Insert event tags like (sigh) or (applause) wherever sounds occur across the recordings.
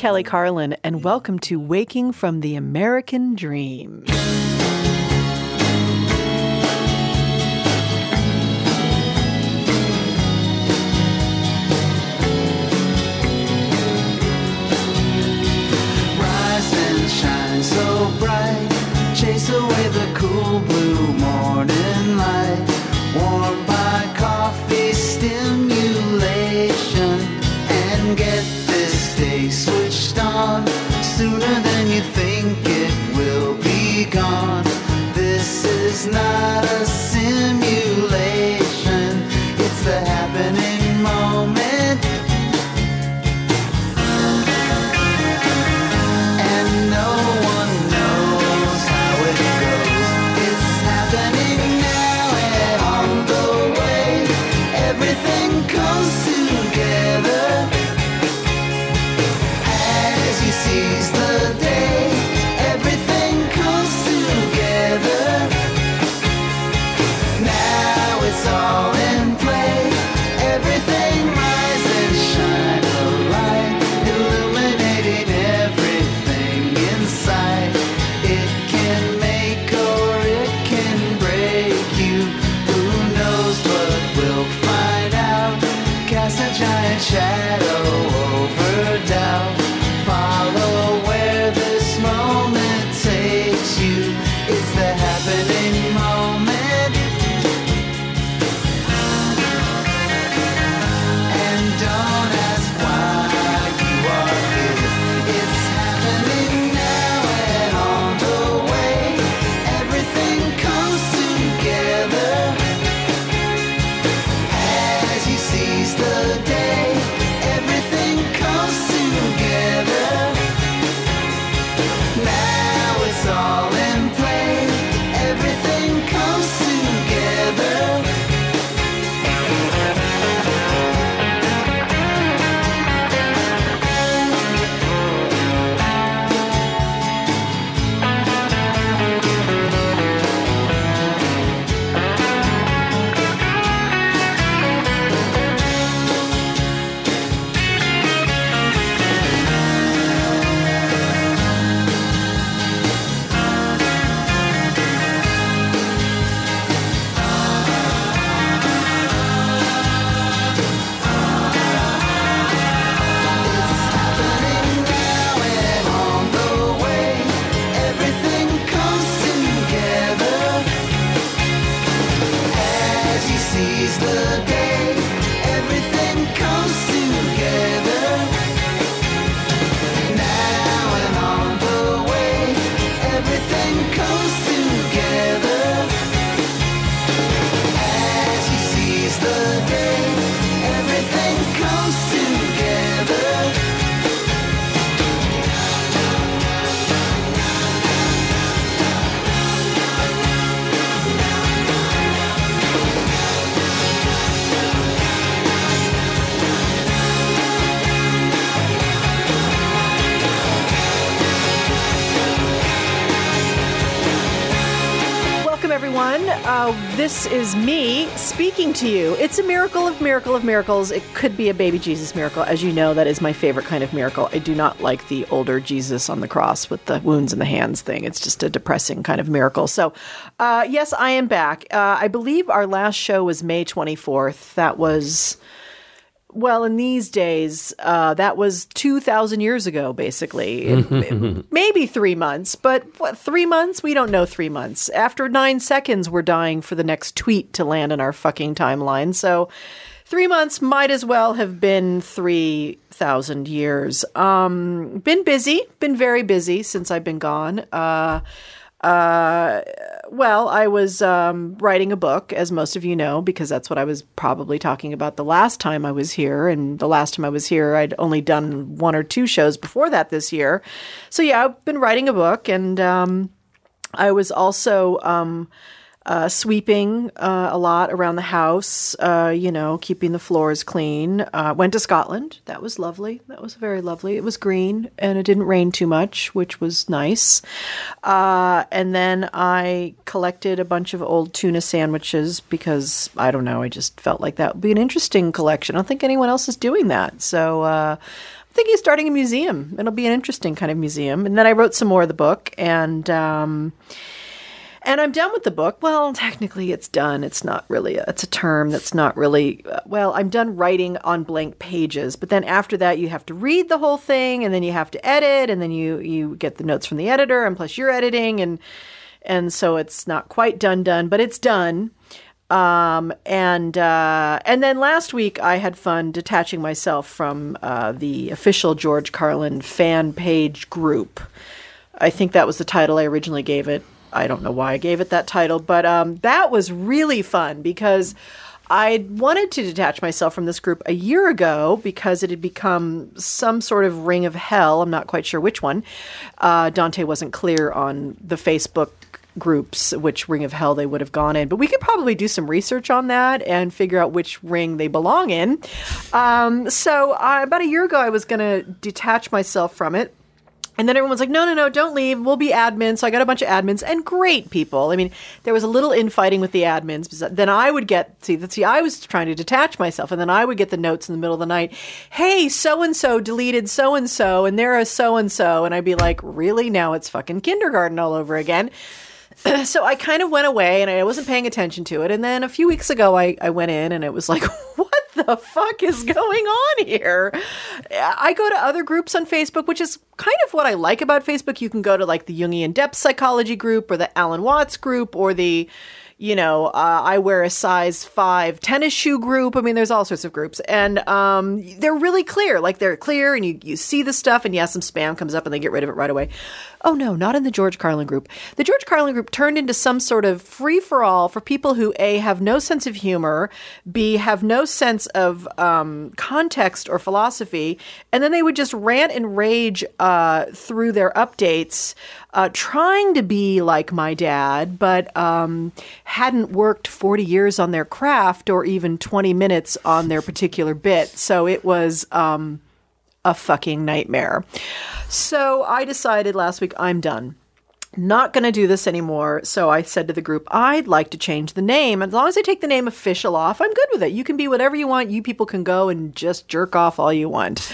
Kelly Carlin, and welcome to Waking from the American Dream. Is not a this is me speaking to you. It's a miracle of miracle of miracles. It could be a baby Jesus miracle. As you know, that is my favorite kind of miracle. I do not like the older Jesus on the cross with the wounds in the hands thing. It's just a depressing kind of miracle. So, uh, yes, I am back. Uh, I believe our last show was May 24th. That was. Well, in these days, uh, that was 2,000 years ago, basically. It- (laughs) maybe three months, but what, three months? We don't know three months. After nine seconds, we're dying for the next tweet to land in our fucking timeline. So three months might as well have been 3,000 years. Um, been busy, been very busy since I've been gone. Uh, uh, well, I was um, writing a book, as most of you know, because that's what I was probably talking about the last time I was here. And the last time I was here, I'd only done one or two shows before that this year. So, yeah, I've been writing a book, and um, I was also um, uh, sweeping uh, a lot around the house, uh, you know, keeping the floors clean. Uh, went to Scotland. That was lovely. That was very lovely. It was green and it didn't rain too much, which was nice. Uh, and then I collected a bunch of old tuna sandwiches because I don't know, I just felt like that would be an interesting collection. I don't think anyone else is doing that. So, uh, I'm thinking of starting a museum. It'll be an interesting kind of museum. And then I wrote some more of the book, and um, and I'm done with the book. Well, technically, it's done. It's not really. A, it's a term that's not really. Uh, well, I'm done writing on blank pages, but then after that, you have to read the whole thing, and then you have to edit, and then you you get the notes from the editor, and plus you're editing, and and so it's not quite done done, but it's done. Um, and uh, and then last week I had fun detaching myself from uh, the official George Carlin fan page group. I think that was the title I originally gave it. I don't know why I gave it that title, but um, that was really fun because I wanted to detach myself from this group a year ago because it had become some sort of ring of hell. I'm not quite sure which one. Uh, Dante wasn't clear on the Facebook groups which ring of hell they would have gone in but we could probably do some research on that and figure out which ring they belong in um, so uh, about a year ago i was going to detach myself from it and then everyone's like, no, no, no, don't leave. We'll be admins. So I got a bunch of admins and great people. I mean, there was a little infighting with the admins. Then I would get, see, see, I was trying to detach myself. And then I would get the notes in the middle of the night. Hey, so and so deleted so and so, and they're so and so. And I'd be like, really? Now it's fucking kindergarten all over again. (clears throat) so I kind of went away and I wasn't paying attention to it. And then a few weeks ago, I, I went in and it was like, (laughs) what the fuck is going on here? I go to other groups on Facebook, which is kind of what I like about Facebook. You can go to like the Jungian depth psychology group or the Alan Watts group or the you know, uh, I wear a size five tennis shoe group. I mean, there's all sorts of groups, and um, they're really clear. Like they're clear, and you you see the stuff, and yes, some spam comes up, and they get rid of it right away. Oh no, not in the George Carlin group. The George Carlin group turned into some sort of free for all for people who a have no sense of humor, b have no sense of um, context or philosophy, and then they would just rant and rage uh, through their updates uh, trying to be like my dad, but um, hadn't worked 40 years on their craft or even 20 minutes on their particular bit. So it was um, a fucking nightmare. So I decided last week I'm done not going to do this anymore. So I said to the group, I'd like to change the name. As long as I take the name official off, I'm good with it. You can be whatever you want. You people can go and just jerk off all you want.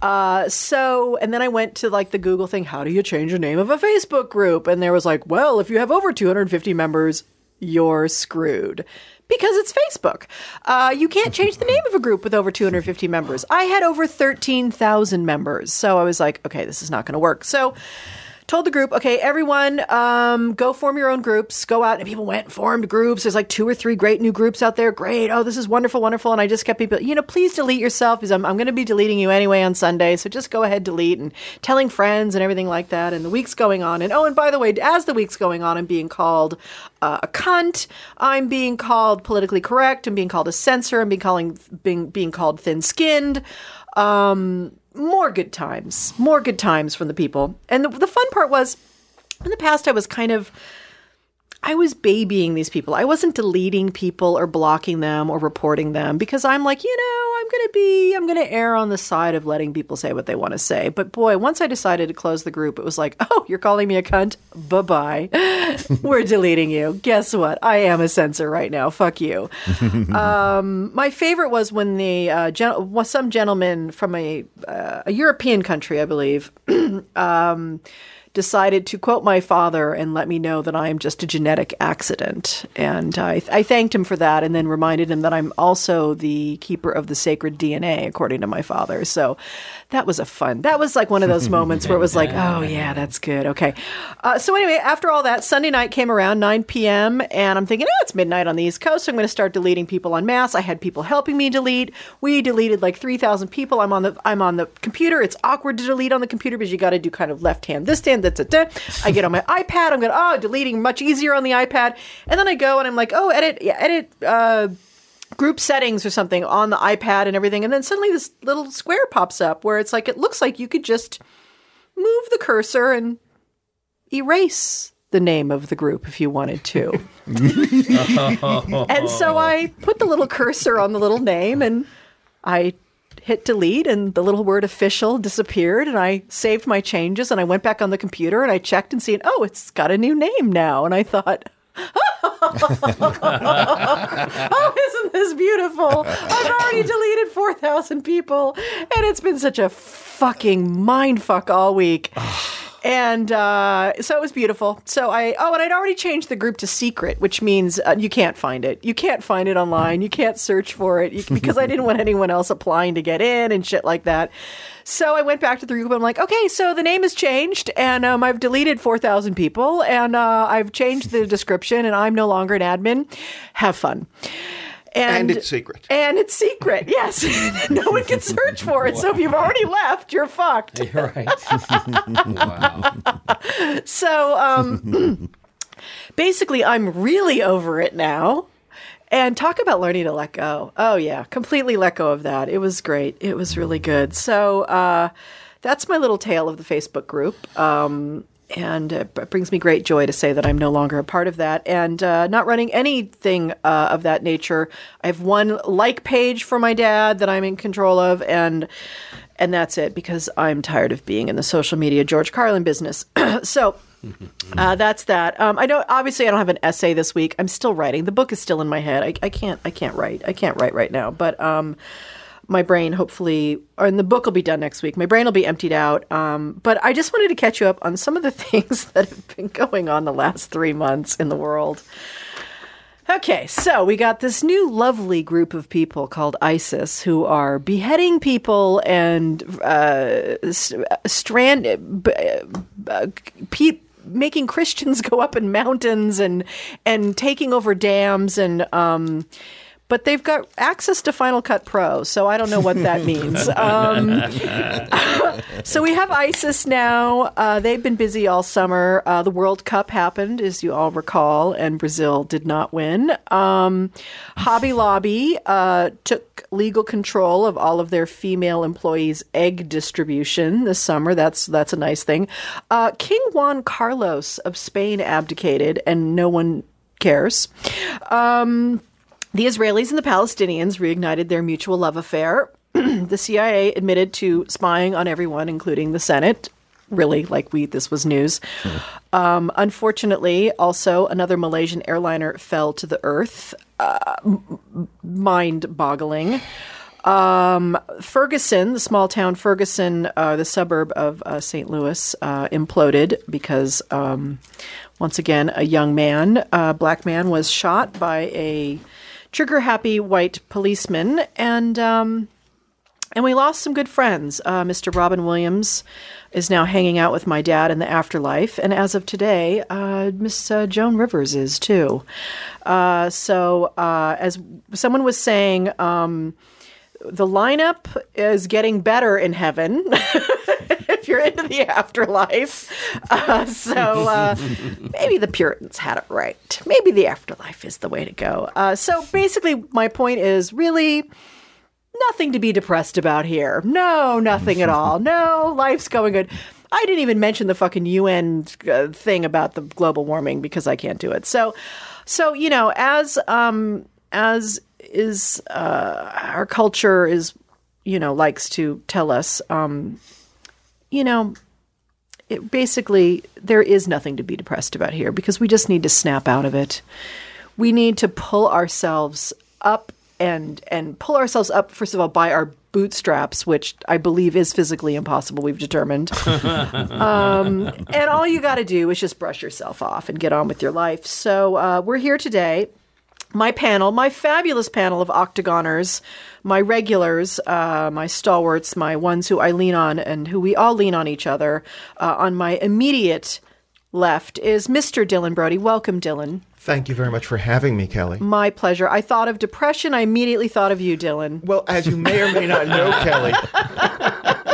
Uh, so, and then I went to like the Google thing, how do you change the name of a Facebook group? And there was like, well, if you have over 250 members, you're screwed because it's Facebook. Uh, you can't change the name of a group with over 250 members. I had over 13,000 members. So I was like, okay, this is not going to work. So, told the group, okay, everyone, um, go form your own groups. Go out, and people went and formed groups. There's like two or three great new groups out there. Great. Oh, this is wonderful, wonderful. And I just kept people, you know, please delete yourself because I'm, I'm going to be deleting you anyway on Sunday. So just go ahead, delete, and telling friends and everything like that. And the week's going on. And oh, and by the way, as the week's going on, I'm being called uh, a cunt. I'm being called politically correct. I'm being called a censor. I'm being calling being being called thin skinned. Um, more good times, more good times from the people. And the, the fun part was, in the past, I was kind of. I was babying these people. I wasn't deleting people or blocking them or reporting them because I'm like, you know, I'm going to be, I'm going to err on the side of letting people say what they want to say. But boy, once I decided to close the group, it was like, (laughs) oh, you're calling me a cunt? Bye bye. (laughs) We're deleting you. Guess what? I am a censor right now. Fuck you. (laughs) um, my favorite was when the uh, gen- some gentleman from a, uh, a European country, I believe, (clears throat) um, decided to quote my father and let me know that I am just a genetic accident. And I, I, thanked him for that and then reminded him that I'm also the keeper of the sacred DNA, according to my father. So that was a fun, that was like one of those moments where it was like, oh, yeah, that's good. Okay. Uh, so anyway, after all that, Sunday night came around, 9 p.m., and I'm thinking, oh, it's midnight on the East Coast. So I'm going to start deleting people on mass. I had people helping me delete. We deleted like 3,000 people. I'm on the, I'm on the computer. It's awkward to delete on the computer because you got to do kind of left hand, this hand, That's da. I get on my (laughs) iPad. I'm going, oh, deleting much easier on the iPad. And then I go and I'm like, oh, edit, yeah, edit, uh, group settings or something on the iPad and everything. And then suddenly this little square pops up where it's like, it looks like you could just move the cursor and erase the name of the group if you wanted to. (laughs) and so I put the little cursor on the little name and I hit delete and the little word official disappeared and I saved my changes and I went back on the computer and I checked and seen, oh, it's got a new name now. And I thought, oh, isn't this beautiful? I've already deleted 4,000 people, and it's been such a fucking mind fuck all week. And uh, so it was beautiful. So I oh, and I'd already changed the group to secret, which means uh, you can't find it. You can't find it online. You can't search for it (laughs) you, because I didn't want anyone else applying to get in and shit like that. So I went back to the group. I'm like, okay, so the name has changed, and um, I've deleted four thousand people, and uh, I've changed the description, and I'm no longer an admin. Have fun. And it's secret. And it's secret, yes. (laughs) no one can search for it. So if you've already left, you're fucked. (laughs) You're right. (laughs) wow. So um, (clears throat) basically, I'm really over it now. And talk about learning to let go. Oh, yeah, completely let go of that. It was great. It was really good. So uh, that's my little tale of the Facebook group. Um, and it brings me great joy to say that I'm no longer a part of that and uh, not running anything uh, of that nature. I have one like page for my dad that I'm in control of, and and that's it because I'm tired of being in the social media George Carlin business. (clears throat) so. Uh, that's that. Um, I know. Obviously, I don't have an essay this week. I'm still writing. The book is still in my head. I, I can't. I can't write. I can't write right now. But um, my brain hopefully or and the book will be done next week. My brain will be emptied out um, but i just wanted to catch you up on some of the (laughs) things that have been going on the last three months in the world. Okay so we got this new lovely group of people called isis who are beheading people and uh, strand b- uh, pe- making christians (laughs) go up in mountains and and taking over dams and um but they've got access to Final Cut Pro, so I don't know what that (laughs) means. Um, (laughs) so we have ISIS now. Uh, they've been busy all summer. Uh, the World Cup happened, as you all recall, and Brazil did not win. Um, Hobby Lobby uh, took legal control of all of their female employees' egg distribution this summer. That's that's a nice thing. Uh, King Juan Carlos of Spain abdicated, and no one cares. Um, the Israelis and the Palestinians reignited their mutual love affair. (clears throat) the CIA admitted to spying on everyone, including the Senate. Really, like we, this was news. Um, unfortunately, also another Malaysian airliner fell to the earth. Uh, m- mind-boggling. Um, Ferguson, the small town Ferguson, uh, the suburb of uh, St. Louis, uh, imploded because um, once again a young man, a black man, was shot by a trigger-happy white policeman, and um, and we lost some good friends. Uh, Mr. Robin Williams is now hanging out with my dad in the afterlife, and as of today, uh, Miss uh, Joan Rivers is too. Uh, so, uh, as someone was saying, um, the lineup is getting better in heaven. (laughs) if you're into the afterlife, uh, so uh, maybe the Puritans had it right. Maybe the afterlife is the way to go. Uh, so basically, my point is really nothing to be depressed about here. No, nothing at all. No, life's going good. I didn't even mention the fucking UN uh, thing about the global warming because I can't do it. So, so you know, as um, as is uh, our culture is, you know, likes to tell us, um, you know, it basically there is nothing to be depressed about here because we just need to snap out of it. We need to pull ourselves up and and pull ourselves up first of all by our bootstraps, which I believe is physically impossible. We've determined, (laughs) um, and all you got to do is just brush yourself off and get on with your life. So uh, we're here today my panel, my fabulous panel of octagoners, my regulars, uh, my stalwarts, my ones who I lean on and who we all lean on each other. Uh, on my immediate left is Mr. Dylan Brody. Welcome, Dylan. Thank you very much for having me, Kelly. My pleasure. I thought of depression. I immediately thought of you, Dylan. Well, as you may or may not know, (laughs) Kelly,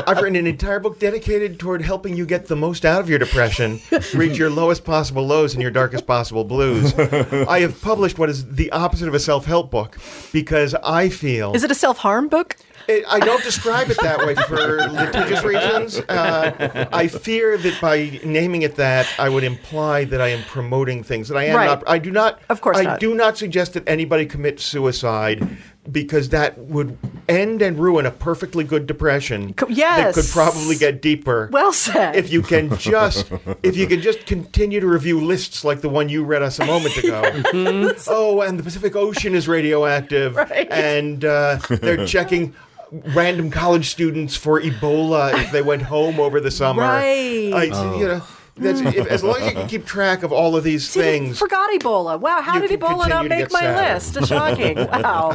I've written an entire book dedicated toward helping you get the most out of your depression, reach your lowest possible lows and your darkest possible blues. I have published what is the opposite of a self help book because I feel. Is it a self harm book? It, I don't describe it that way for litigious reasons. Uh, I fear that by naming it that, I would imply that I am promoting things that I am Right. not. I do not. Of course I not. do not suggest that anybody commit suicide because that would end and ruin a perfectly good depression. Yes. that could probably get deeper. Well said. if you can just if you can just continue to review lists like the one you read us a moment ago. (laughs) oh, and the Pacific Ocean is radioactive, Right. and uh, they're checking random college students for Ebola if they went home over the summer. Right. I, You know, that's, oh. if, as long as you can keep track of all of these See, things. Forgot Ebola. Wow, how did Ebola not make my sadder. list? Shocking. (laughs) Wow.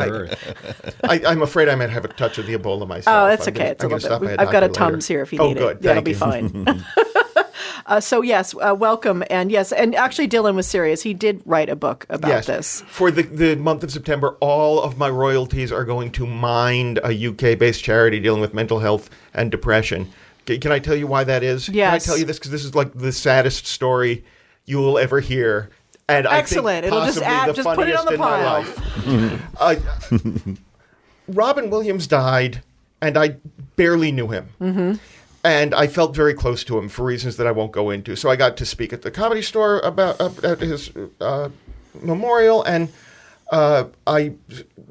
I, I'm afraid I might have a touch of the Ebola myself. Oh, that's I'm okay. gonna- it's a I'm gonna little bit. I've got a later. Tums here if you oh, need good. it. That'll be fine. (laughs) uh, so yes, uh, welcome, and yes, and actually, Dylan was serious. He did write a book about yes. this. For the, the month of September, all of my royalties are going to Mind, a UK based charity dealing with mental health and depression. Can I tell you why that is? Can I tell you this? Because this is like the saddest story you will ever hear. And Excellent. I think It'll just add- the just put it on the pile. Uh, Robin Williams died, and I barely knew him. Mm-hmm. And I felt very close to him for reasons that I won't go into. So I got to speak at the comedy store about uh, at his uh, memorial, and uh, I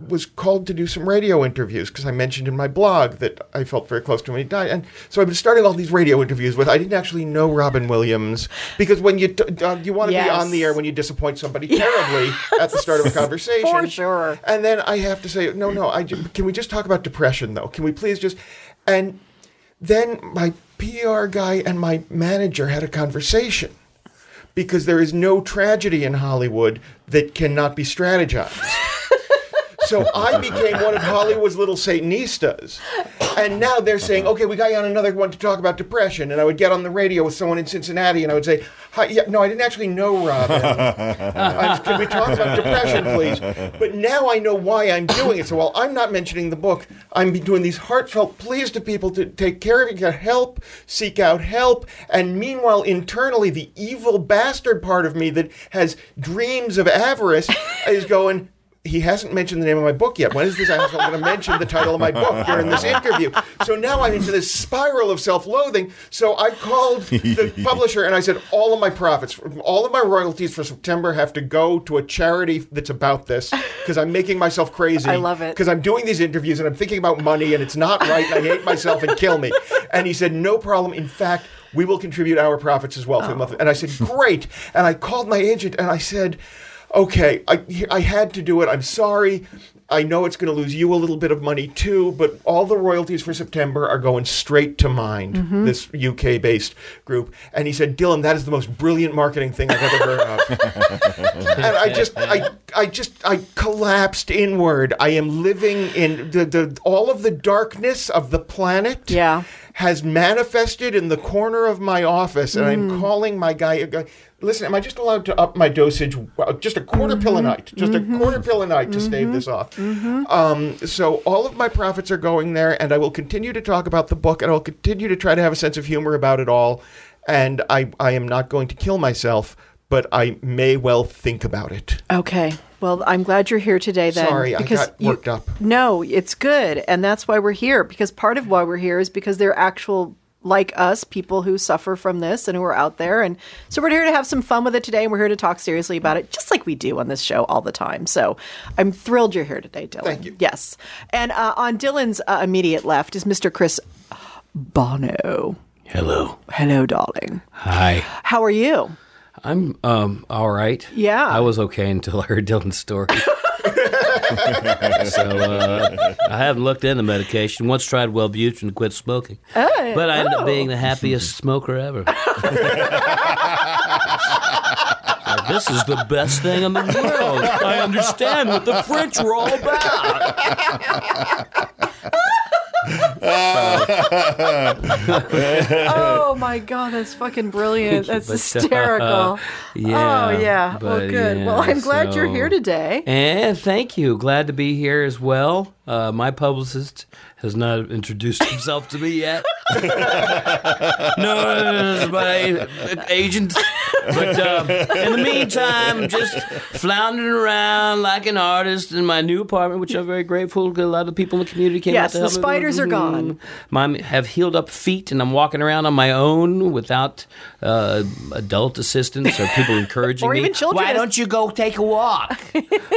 was called to do some radio interviews because I mentioned in my blog that I felt very close to him when he died. And so I've been starting all these radio interviews with. I didn't actually know Robin Williams because when you t- uh, you want to be on the air when you disappoint somebody (laughs) terribly at the start of a (laughs) conversation, For sure. and then I have to say, no, no. I can we just talk about depression though? Can we please just? And then my PR guy and my manager had a conversation because there is no tragedy in Hollywood that cannot be strategized. So I became one of Hollywood's little Satanistas. And now they're saying, okay, we got you on another one to talk about depression. And I would get on the radio with someone in Cincinnati and I would say, Hi, yeah, no, I didn't actually know Robin. (laughs) Just, can we talk about depression, please? But now I know why I'm doing it. So while I'm not mentioning the book, I'm doing these heartfelt pleas to people to take care of you, get help, seek out help. And meanwhile, internally, the evil bastard part of me that has dreams of avarice is going, he hasn't mentioned the name of my book yet. When is this? I'm going to mention the title of my book during this interview. So now I'm into this spiral of self-loathing. So I called the (laughs) publisher and I said, all of my profits, all of my royalties for September have to go to a charity that's about this because I'm making myself crazy. I love it. because I'm doing these interviews and I'm thinking about money and it's not right and I hate myself and kill me. And he said, no problem. In fact. We will contribute our profits as well for the month. And I said, great. And I called my agent and I said, okay, I, I had to do it. I'm sorry. I know it's going to lose you a little bit of money too, but all the royalties for September are going straight to Mind, Mm-hmm. this UK based group. And he said, Dylan, that is the most brilliant marketing thing I've ever heard of. (laughs) and I just, I, I just, I collapsed inward. I am living in the, the all of the darkness of the planet Yeah. has manifested in the corner of my office, and Mm. I'm calling my guy. guy, Listen, am I just allowed to up my dosage? Just a quarter pill Mm-hmm. a night, just a quarter pill a night to stave this off. Um, so all of my profits are going there, and I will continue to talk about the book, and I'll continue to try to have a sense of humor about it all. And I, I am not going to kill myself, but I may well think about it. Okay. Well, I'm glad you're here today then. Sorry, I got you- worked up. No, it's good. And that's why we're here. Because part of why we're here is because they're actual, like us, people who suffer from this and who are out there. And so we're here to have some fun with it today. And we're here to talk seriously about it, just like we do on this show all the time. So I'm thrilled you're here today, Dylan. Thank you. Yes. And uh, on Dylan's uh, immediate left is Mr. Chris Bono. Hello. Hello, darling. Hi. How are you? I'm um all right. Yeah. I was okay until I heard Dylan's story. (laughs) so uh, I haven't looked into medication. Once tried Wellbutrin to quit smoking, but I ended oh. up being the happiest smoker ever. (laughs) Like, this is the best thing in the world. I understand what the French were all about. (laughs) oh my god, that's fucking brilliant. (laughs) That's But, uh, hysterical. yeah, oh yeah. Well, good. yeah, well, I'm glad you're here today. And thank you. Glad to be here as well. Uh, my publicist has not introduced himself to me yet. (laughs) no, this is my agent. But uh, in the meantime, just floundering around like an artist in my new apartment, which I'm very grateful. To a lot of people in the community came Yes, out to the help me. spiders are gone. Mine have healed up feet, and I'm walking around on my own without uh, adult assistance or people (laughs) encouraging Or me. even children Why as- don't you go take a walk?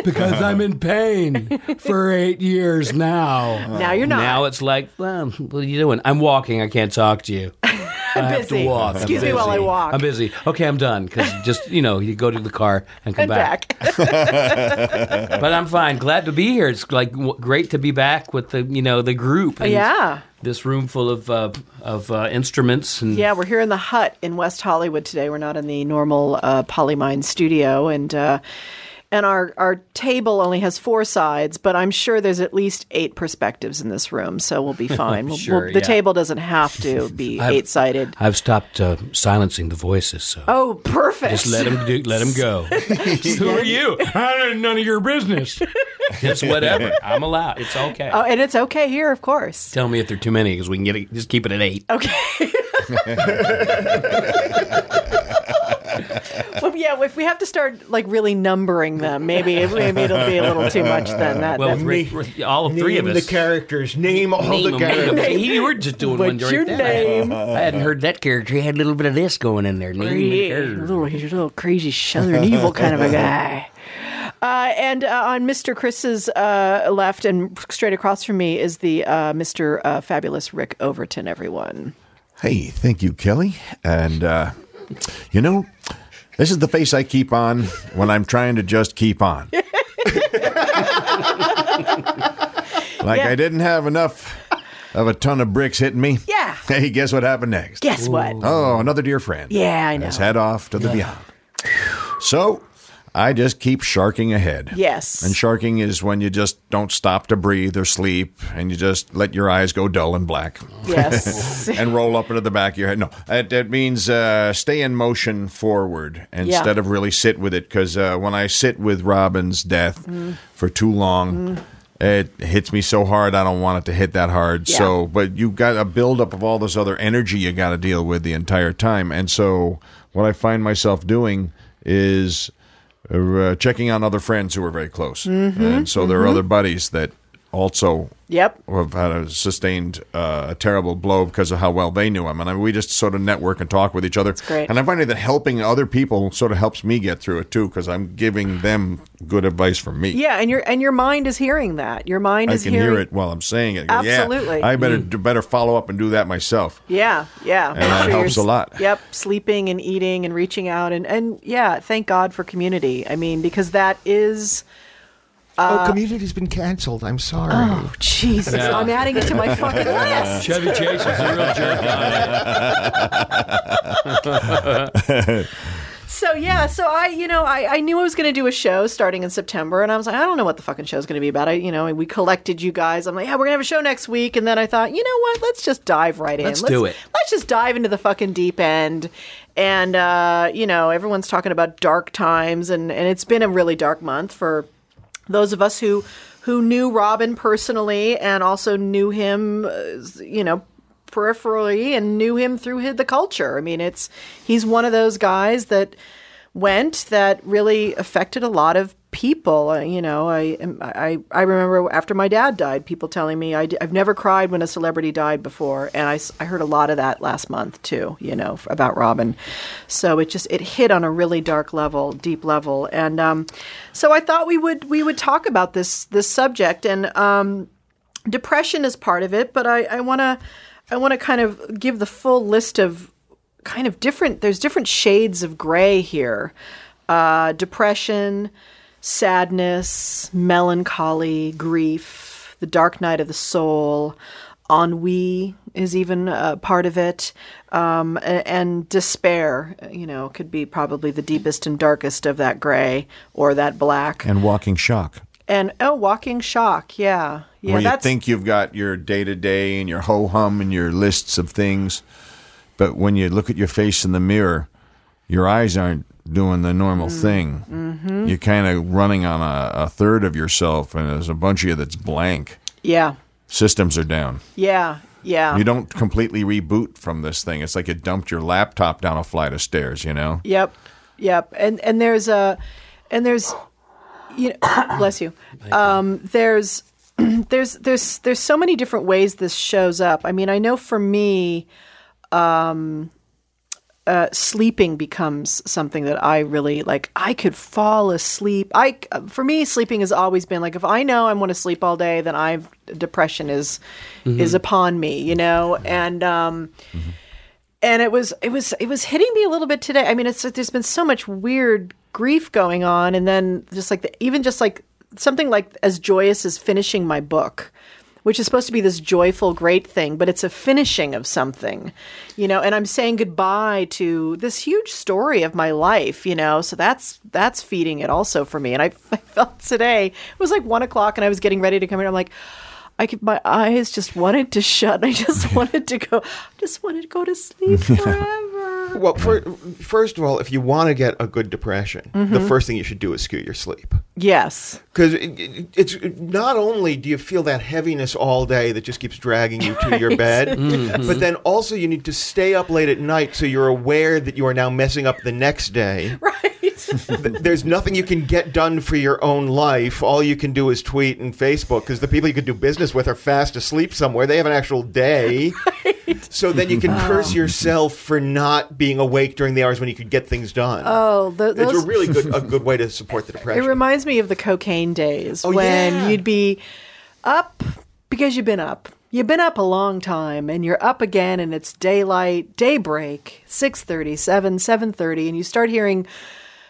because I'm in pain for eight years now. now you're not. Now it's like, well, what are you doing? I'm walking. I can't talk to you. (laughs) I have to busy. walk. I'm Excuse me while I busy. walk. I'm busy. Okay, I'm done. Because just you know, you go to the car and come and back. (laughs) (laughs) But I'm fine. Glad to be here. It's like w- great to be back with the you know the group. And yeah. This room full of uh, of uh, instruments and Yeah, we're here in the hut in West Hollywood today. We're not in the normal uh, Polymine studio, and uh, and our our table only has four sides, but I'm sure there's at least eight perspectives in this room, so we'll be (laughs) fine. We'll- Sure, we'll- the yeah. table doesn't have to (laughs) be eight sided. I've stopped uh, silencing the voices. So Oh, perfect. just let them do, let them go. (laughs) Who are you? None of your business. It's whatever. I'm allowed. It's okay. Oh, and it's okay here, of course. Tell me if there are too many because we can get it. Just keep it at eight. Okay. Well, yeah. If we have to start like really numbering them, maybe maybe it'll be a little too much. Then that. Well, that- Rick, Rick- all three of Name us. the characters. Name all Name the 'em, name 'em. characters. You were just doing one What's during your that. name? I hadn't heard that character. He had a little bit of this going in there. Name the Yeah, character. little, he's a little crazy southern evil kind of a guy. (laughs) Uh, and uh, on Mr. Chris's uh, left and straight across from me is the uh, Mr. Uh, Fabulous Rick Overton, everyone. Hey, thank you, Kelly. And, uh, you know, this is the face I keep on when I'm trying to just keep on. (laughs) like Yeah. I didn't have enough of a ton of bricks hitting me. Yeah. (laughs) Hey, guess what happened next? Guess what? Oh, another dear friend. Yeah, I know. Has head off to the beyond. So I just keep sharking ahead. Yes. And sharking is when you just don't stop to breathe or sleep and you just let your eyes go dull and black. Yes. (laughs) and roll up into the back of your head. No, it, it means uh, stay in motion forward instead of really sit with it. Because uh, when I sit with Robin's death Mm. for too long, it hits me so hard. I don't want it to hit that hard. Yeah. So, but you've got a buildup of all this other energy you got to deal with the entire time. And so, what I find myself doing is uh, checking on other friends who are very close, Mm-hmm. and so there are other buddies that also yep. have had a sustained uh, a terrible blow because of how well they knew him. And I mean, we just sort of network and talk with each other. great. And I'm finding that helping other people sort of helps me get through it too because I'm giving them good advice from me. Yeah, and your and your mind is hearing that. Your mind I is can hearing hear it while I'm saying it. Go, yeah, Absolutely. I better do better follow up and do that myself. Yeah, yeah. Make that you're helps a lot. Yep, sleeping and eating and reaching out and and yeah, thank God for community. I mean, because that is oh, community's been canceled. I'm sorry. oh Jesus, I'm adding it to my fucking list. Chevy Chase is a real jerk. (laughs) So yeah, so I, you know, I, I knew I was going to do a show starting in September, and I was like, I don't know what the fucking show's going to be about. I, you know, we collected you guys. I'm like, yeah, we're gonna have a show next week, and then I thought, you know what? Let's just dive right in. Let's do it. Let's just dive into the fucking deep end. And uh, you know, everyone's talking about dark times, and and it's been a really dark month for those of us who who knew Robin personally and also knew him, uh, you know, peripherally and knew him through the culture. I mean, it's he's one of those guys that went that really affected a lot of people. Uh, you know, I I I remember after my dad died, people telling me I, have never cried when a celebrity died before, and I, I heard a lot of that last month too. You know, about Robin. So it just it hit on a really dark level, deep level, and um, so I thought we would we would talk about this this subject and. Um, depression is part of it, but I, I want to I want to kind of give the full list of kind of different. There's different shades of gray here: uh, depression, sadness, melancholy, grief, the dark night of the soul. Ennui is even a part of it, um, and despair. You know, could be probably the deepest and darkest of that gray or that black. And walking shock. And oh, walking shock, yeah, yeah. where you think you've got your day to day and your ho hum and your lists of things, but when you look at your face in the mirror, your eyes aren't doing the normal Mm. thing. Mm-hmm. You're kind of running on a, a third of yourself, and there's a bunch of you that's blank. yeah, Systems are down. yeah, Yeah. You don't completely reboot from this thing. It's like you dumped your laptop down a flight of stairs, you know? Yep, yep. And and there's a, and there's, you know, (coughs) bless you. Um, there's, (clears throat) there's, there's, there's so many different ways this shows up. I mean, I know for me, um, uh, sleeping becomes something that I really like. I could fall asleep. I, for me, sleeping has always been like if I know I want to sleep all day, then I've depression is is upon me, you know, and um, and it was it was it was hitting me a little bit today. I mean, it's there's been so much weird grief going on, and then just like the, even just like something like as joyous as finishing my book, which is supposed to be this joyful, great thing, but it's a finishing of something, you know. And I'm saying goodbye to this huge story of my life, you know. So that's that's feeding it also for me. And I, (laughs) I felt today it was like one o'clock, and I was getting ready to come in. I'm like. I could, my eyes just wanted to shut. (laughs) I just (laughs) wanted to go. Just wanted to go to sleep forever. Well, for, first of all, if you want to get a good depression, the mm-hmm. first thing you should do is scoot your sleep. Yes. Because it, it- it's not only do you feel that heaviness all day that just keeps dragging you to your bed, (laughs) mm-hmm. but then also you need to stay up late at night so you're aware that you are now messing up the next day. (laughs) Right. There's nothing you can get done for your own life. All you can do is tweet and Facebook because the people you could do business with are fast asleep somewhere. They have an actual day. (laughs) Right. So then you can curse yourself for not being awake during the hours when you could get things done. Oh, th- it's a really good a (laughs) good way to support the depression. It reminds me of the cocaine days Oh, when yeah. you'd be up because you've been up. You've been up a long time and you're up again and it's daylight, daybreak, 6:30, 7, 7:30 and you start hearing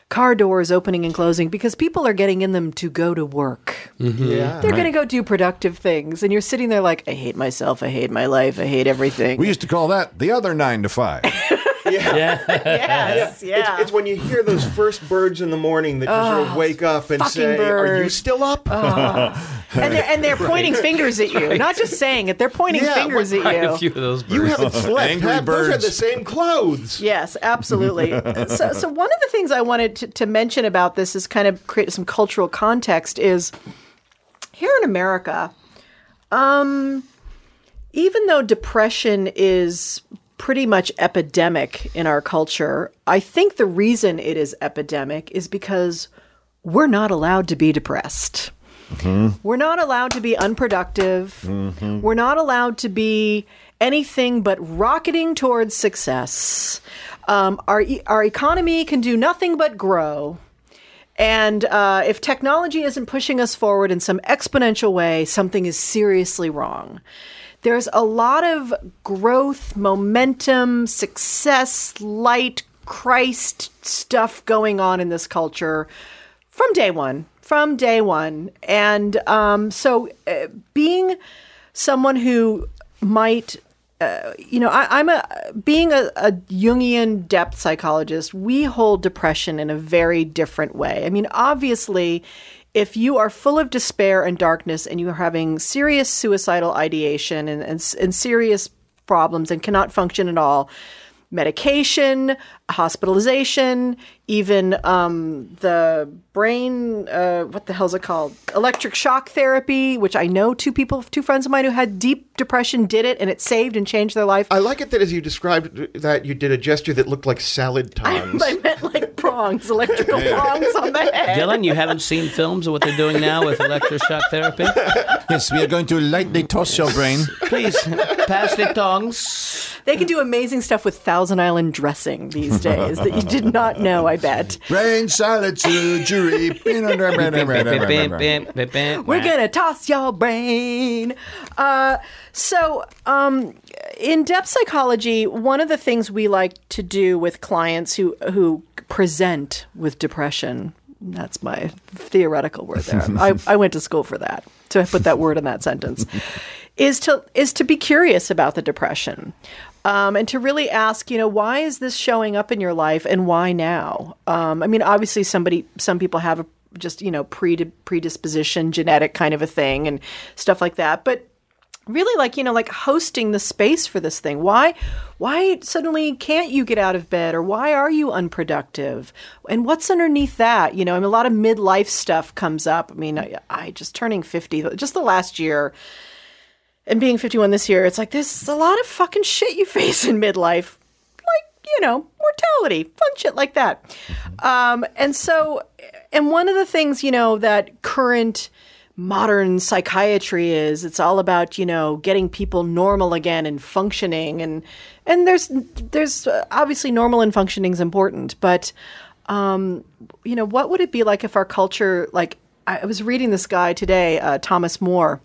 car doors opening and closing because people are getting in them to go to work. Mm-hmm. yeah. They're going to go do productive things and you're sitting there like I hate myself, I hate my life, I hate everything. We used to call that the other nine to five. (laughs) (laughs) yes, yeah. It's, it's when you hear those first birds in the morning that you sort of wake up and fucking say, "Are you still up?" (laughs) and they're and they're pointing fingers at you. Not just saying it, they're pointing Yeah, fingers at you. a few of those birds. you haven't slept. Angry Have- Those are the same clothes. Yes, absolutely. (laughs) so, so one of the things I wanted to, to mention about this is kind of create some cultural context is here in America, um, even though depression is pretty much epidemic in our culture, I think the reason it is epidemic is because we're not allowed to be depressed. We're not allowed to be unproductive. We're not allowed to be anything but rocketing towards success. Um, our our economy can do nothing but grow. And uh, if technology isn't pushing us forward in some exponential way, something is seriously wrong. There's a lot of growth, momentum, success, light, Christ stuff going on in this culture from day one. From day one. And um, so uh, being someone who might uh, you know, I, I'm a being a, a Jungian depth psychologist. We hold depression in a very different way. I mean, obviously, if you are full of despair and darkness, and you are having serious suicidal ideation and, and, and serious problems and cannot function at all, medication, hospitalization, even um, the brain, uh, what the hell's it called? Electric shock therapy, which I know two people, two friends of mine who had deep depression did it and it saved and changed their life. I like it that as you described that you did a gesture that looked like salad (laughs) tongs. I meant like prongs, electrical prongs on the head. Dylan, you haven't seen films of what they're doing now with electroshock therapy? yes, we are going to lightly toss your brain. Please, pass the tongs. They can do amazing stuff with Thousand Island dressing these days that you did not know, I bet. Brain salad surgery. We're gonna toss your brain. Uh, so, um, in depth psychology, one of the things we like to do with clients who who present with depression. That's my theoretical word there. I, I went to school for that to put that word in that sentence. (laughs) Is to is to be curious about the depression. Um, and to really ask, you know, why is this showing up in your life, and why now? Um, I mean, obviously, somebody, some people have a just you know pre predisposition, genetic kind of a thing, and stuff like that. But really, like you know, like hosting the space for this thing. Why, why suddenly can't you get out of bed, or why are you unproductive? And what's underneath that? You know, I mean, a lot of midlife stuff comes up. I mean, I, I just turning fifty, just the last year and being 51 this year, it's like there's a lot of fucking shit you (laughs) face in midlife, like you know mortality, fun shit like that. Um, and so, and one of the things you know that current modern psychiatry is. It's all about you know getting people normal again and functioning. And and there's there's uh, obviously normal and functioning is important but um you know what would it be like if our culture like i was reading this guy today uh, thomas moore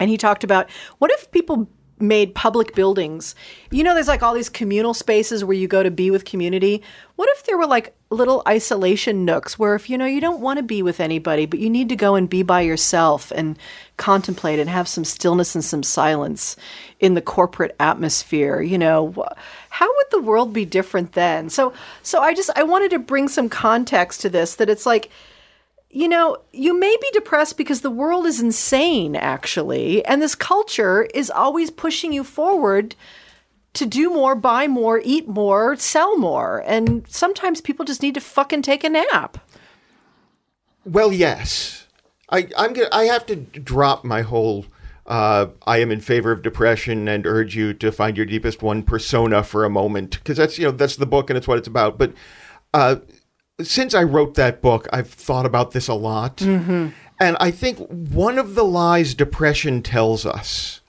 and he talked about what if people made public buildings. You know there's like all these communal spaces where you go to be with community. What if there were like little isolation nooks where if you know you don't want to be with anybody but you need to go and be by yourself and contemplate and have some stillness and some silence in the corporate atmosphere you know? How would the world be different then? So so i just i wanted to bring some context to this that it's like you know, you may be depressed because the world is insane, actually, and this culture is always pushing you forward to do more, buy more, eat more, sell more. And sometimes people just need to fucking take a nap. Well, yes. I, I'm gonna, I have to drop my whole uh, I am in favor of depression and urge you to find your deepest one persona for a moment because that's you know that's the book and it's what it's about. But uh, since I wrote that book, I've thought about this a lot, mm-hmm. and I think one of the lies depression tells us,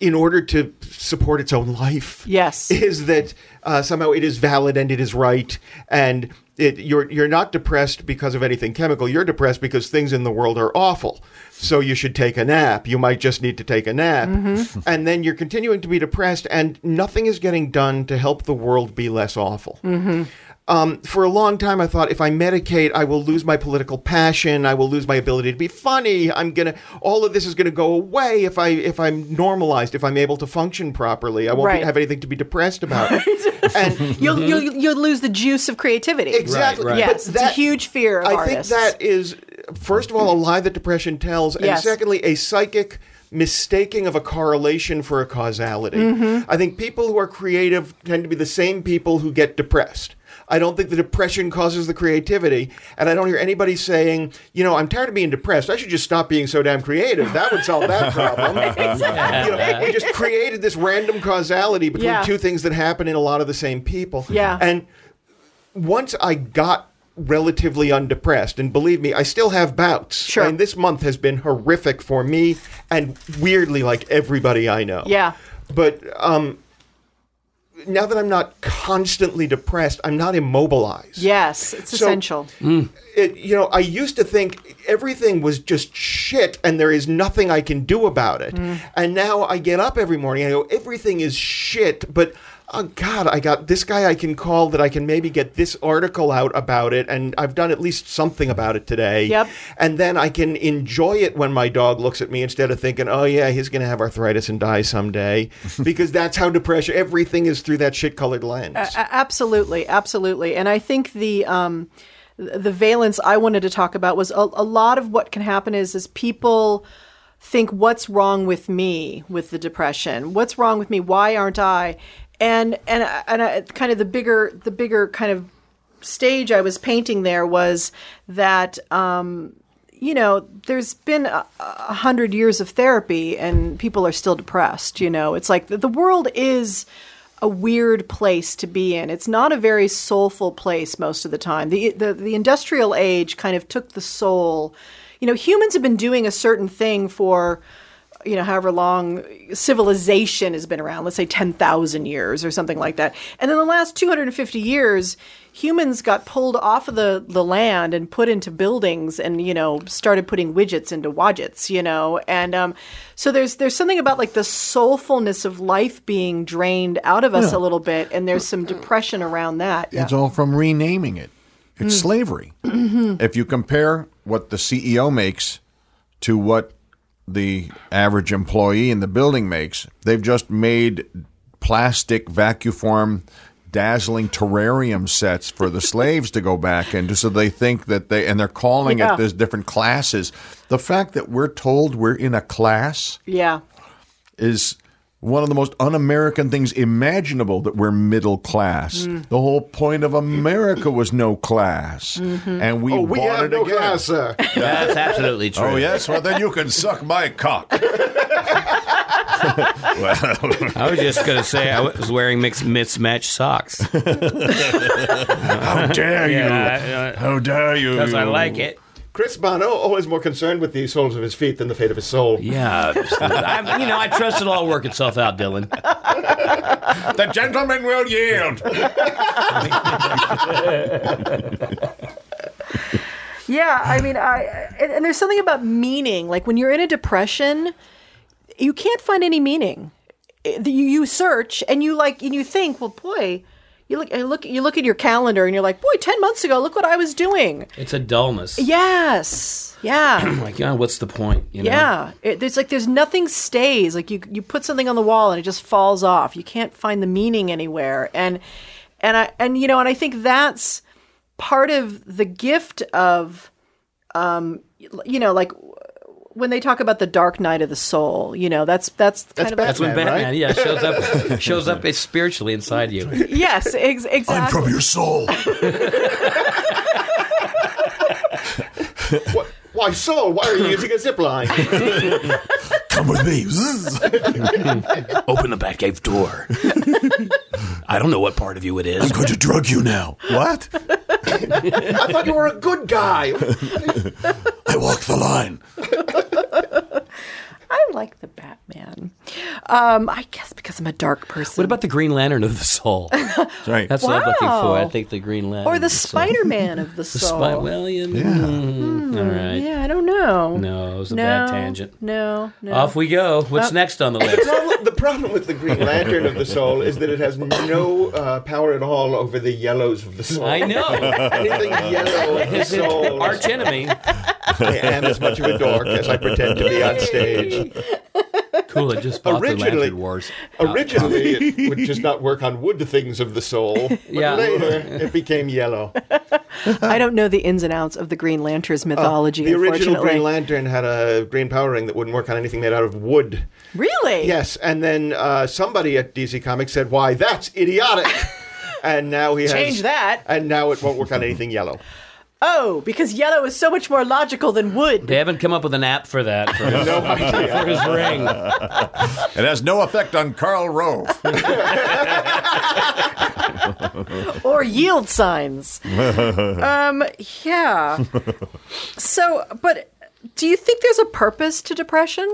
in order to support its own life, Yes. is that uh, somehow it is valid and it is right, and it, you're you're not depressed because of anything chemical. You're depressed because things in the world are awful. So you should take a nap. You might just need to take a nap, mm-hmm. and then you're continuing to be depressed, and nothing is getting done to help the world be less awful. Mm-hmm. Um, for a long time, I thought if I medicate, I will lose my political passion. I will lose my ability to be funny. I'm gonna. All of this is gonna go away if I if I'm normalized. If I'm able to function properly, I won't be, have anything to be depressed about. (laughs) and (laughs) You'll, you'll, you'll lose the juice of creativity. exactly, right. Yes, but it's a huge fear of I artists. think that is first of all a lie that depression tells, and Yes. secondly a psychic mistaking of a correlation for a causality. Mm-hmm. I think people who are creative tend to be the same people who get depressed. I don't think the depression causes the creativity, and I don't hear anybody saying, you know, I'm tired of being depressed. I should just stop being so damn creative. That would solve that problem. (laughs) You know, we just created this random causality between Yeah. two things that happen in a lot of the same people. Yeah. And once I got relatively undepressed, and believe me, I still have bouts. Sure. And this month has been horrific for me, and weirdly like everybody I know. Yeah. But um, now that I'm not constantly depressed, I'm not immobilized. yes, it's So- essential. Mm. It, you know, I used to think everything was just shit and there is nothing I can do about it. Mm. And now I get up every morning and I go, everything is shit, but oh God, I got this guy I can call that I can maybe get this article out about it. And I've done at least something about it today. Yep. And then I can enjoy it when my dog looks at me instead of thinking, oh yeah, he's going to have arthritis and die someday. (laughs) because that's how depression, everything is through that shit colored lens. A- absolutely, absolutely. And I think the um, the valence I wanted to talk about was a, a lot of what can happen is is people think what's wrong with me with the depression what's wrong with me why aren't i and and and I, kind of the bigger the bigger kind of stage i was painting there was that um you know there's been a, a hundred years of therapy and people are still depressed you know it's like the, the world is a weird place to be in. It's not a very soulful place most of the time. The, the the industrial age kind of took the soul. You know, humans have been doing a certain thing for you know however long civilization has been around let's say 10,000 years or something like that and in the last 250 years humans got pulled off of the, the land and put into buildings and you know started putting widgets into widgets, you know and um, so there's there's something about like the soulfulness of life being drained out of us a little bit and there's some depression around that yeah. It's all from renaming it. It's slavery. if you compare what the CEO makes to what the average employee in the building makes, they've just made plastic vacuform dazzling terrarium sets for the slaves to go back into so they think that they and they're calling Yeah. it there's different classes the fact that we're told we're in a class yeah is one of the most un-American things imaginable that we're middle class. Mm. The whole point of America was no class, Mm-hmm. and we oh, we bought have it no again. class, sir. That's absolutely true. Oh yes, well then you can suck my cock. (laughs) well, I was just gonna say I was wearing mixed mismatched socks. (laughs) How dare you? Yeah, How dare you? because I like it. Chris Bono always more concerned with the soles of his feet than the fate of his soul. Yeah, I, you know, I trust it'll all work itself out, Dylan. (laughs) The gentleman will yield. (laughs) Yeah, I mean, I and, and there's something about meaning. Like when you're in a depression, you can't find any meaning. You, you search and you like and you think, well, boy, you look, you look, you look at your calendar and you're like, boy, ten months ago, look what I was doing. It's a dullness. Yes, yeah, (clears throat) Like, yeah, what's the point? You know? yeah. It, there's like there's nothing stays. Like you you put something on the wall and it just falls off. You can't find the meaning anywhere. And and I and you know and I think that's part of the gift of um you know like when they talk about the dark night of the soul you know that's that's kind That's of That's when Batman, Batman, right? yeah, shows up (laughs) shows up spiritually inside you. yes ex- exactly your soul. (laughs) What? Why, Soul? Why are you using a zip line? (laughs) Come with me. (laughs) Open the Batcave door. I don't know what part of you it is. I'm going to drug you now. What? I thought you were a good guy. (laughs) I walk the line. I like the Batman um I guess because I'm a dark person What about the Green Lantern of the soul? (laughs) Right. That's what I'm looking for. I think the Green Lantern. or the of. Spider Man of (laughs) the The soul spy. Well, yeah. mm, all right. yeah I don't know No, it was a no bad tangent. no no Off we go. What's next on the The list? problem, the problem with the Green Lantern of the soul is that it has no uh, power at all over the yellows of the soul. I know. (laughs) Anything yellow of the soul. Arch enemy. I am as much of a dork as I pretend to be on stage. (laughs) Cool. It just bought the Originally- Lantern Wars. Originally, it would just not work on wood things of the soul. (laughs) But Yeah. later, it became yellow. I don't know the ins and outs of the Green Lantern's mythology Uh, The original Green Lantern had a green power ring that wouldn't work on anything made out of wood. really Yes, and then uh, somebody at DC Comics said, "Why, that's idiotic." (laughs) And now he has Change that. and now it won't work on anything yellow. Oh, because yellow is so much more logical than wood. They haven't come up with an app for that for (laughs) his, No idea. (laughs) for his ring. (laughs) It has no effect on Karl Rove. or yield signs. um, yeah. So, but do you think there's a purpose to depression?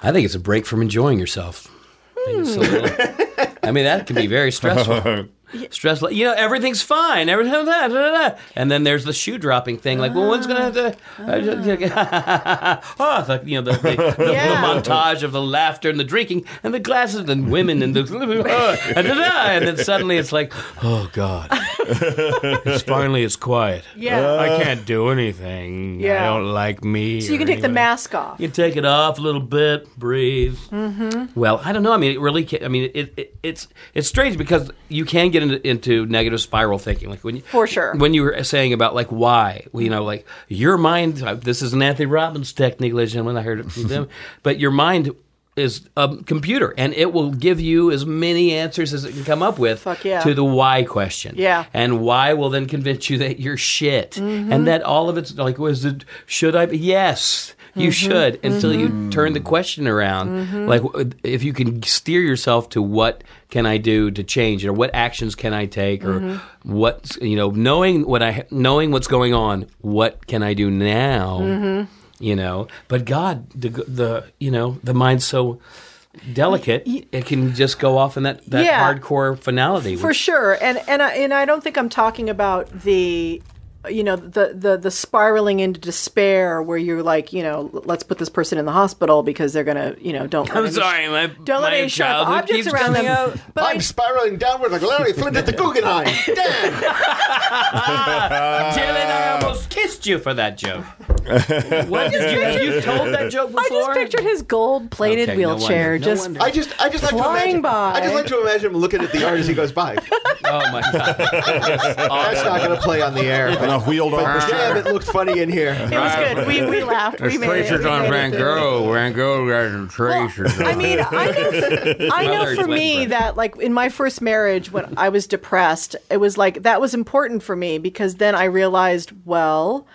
I think it's a break from enjoying yourself. I think it's a little- I mean, that can be very stressful. Stressful. You know, everything's fine. Everything, da, da, da, da. and then there's the shoe dropping thing. Like, well, when's gonna have to? oh, (laughs) the, you know, the, the, the, (laughs) Yeah. the montage of the laughter and the drinking and the glasses and women and the (laughs) and, da, da, and then suddenly it's like, oh God, it's finally it's quiet. Yeah. I can't do anything. Yeah. I don't like me. So you can take the mask off. You can take it off a little bit, breathe. Mm-hmm. Well, I don't know. I mean, it really. Can, I mean, it, it, it's it's strange because you can get into, into negative spiral thinking, like when you For sure. when you were saying about like why, you know, like your mind. uh, This is an Anthony Robbins technique, ladies and gentlemen. I heard it from them, (laughs) but your mind is a computer and it will give you as many answers as it can come up with Fuck yeah. to the why question. Yeah. And why will then convince you that you're shit. And that all of it's like, was it, should I be? Yes, you mm-hmm. should until you mm-hmm. turn the question around. Mm-hmm. Like, if you can steer yourself to what can I do to change, or what actions can I take, or what, you know, knowing what I, knowing what's going on, what can I do now? You know, but God, the, the, you know, the mind's so delicate, it can just go off in that, that Yeah. hardcore finality. For sure. And and I, and I don't think I'm talking about the you know the, the the spiraling into despair where you're like you know let's put this person in the hospital because they're gonna you know don't let I'm any- sorry, my, don't let my any sharp childhood objects keeps around coming them out. but I'm I, spiraling downward like Larry Flynt at the Guggenheim. (laughs) Damn! Dylan, I almost kissed you for that joke. what did you, have you told that joke before? I just pictured his gold plated Okay, wheelchair wonder, no just wonder. I just, I just like to imagine. by. I just like to imagine him looking at the art as he goes by. (laughs) Oh my god! That's not going to play on the air. And a wheeled over But damn, it looked funny in here. it was good we, we laughed we made it, we made it. Van Gogh got some traces. I mean, I know, (laughs) I know for me that, like, in my first marriage, when I was depressed, it was like that was important for me because then I realized, well,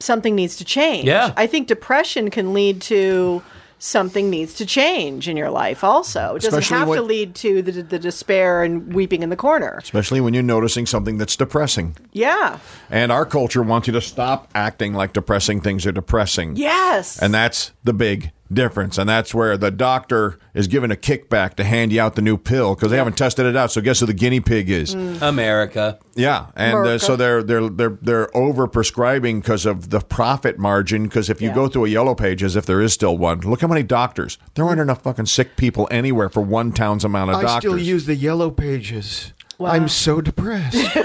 something needs to change. Yeah. I think depression can lead to something needs to change in your life. Also, it doesn't Especially have to when- lead to the, the despair and weeping in the corner. Especially when you're noticing something that's depressing. Yeah. And our culture wants you to stop acting like depressing things are depressing. Yes. And that's the big difference. And that's where the doctor is given a kickback to hand you out the new pill because they haven't tested it out. So guess who the guinea pig is? America. Yeah, and uh, so they're they're they're they're over prescribing because of the profit margin. Because if you Yeah. go through a yellow pages, if there is still one, look how many doctors. There aren't enough fucking sick people anywhere for one town's amount of I doctors. still use the yellow pages. I'm so depressed. (laughs)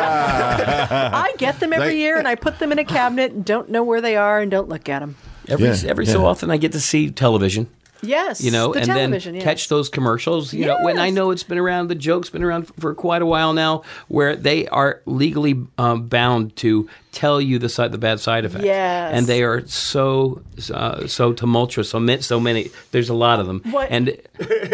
I get them every They- year and I put them in a cabinet and don't know where they are and don't look at them. Every Yeah, every so often, I get to see television. Yes. you know, the and then yes. catch those commercials. You know, when I know it's been around, the joke's been around for quite a while now, where they are legally um, bound to tell you the side, the bad side effects. Yes. and they are so uh, so tumultuous. So many, so many. There's a lot of them. What- And (laughs)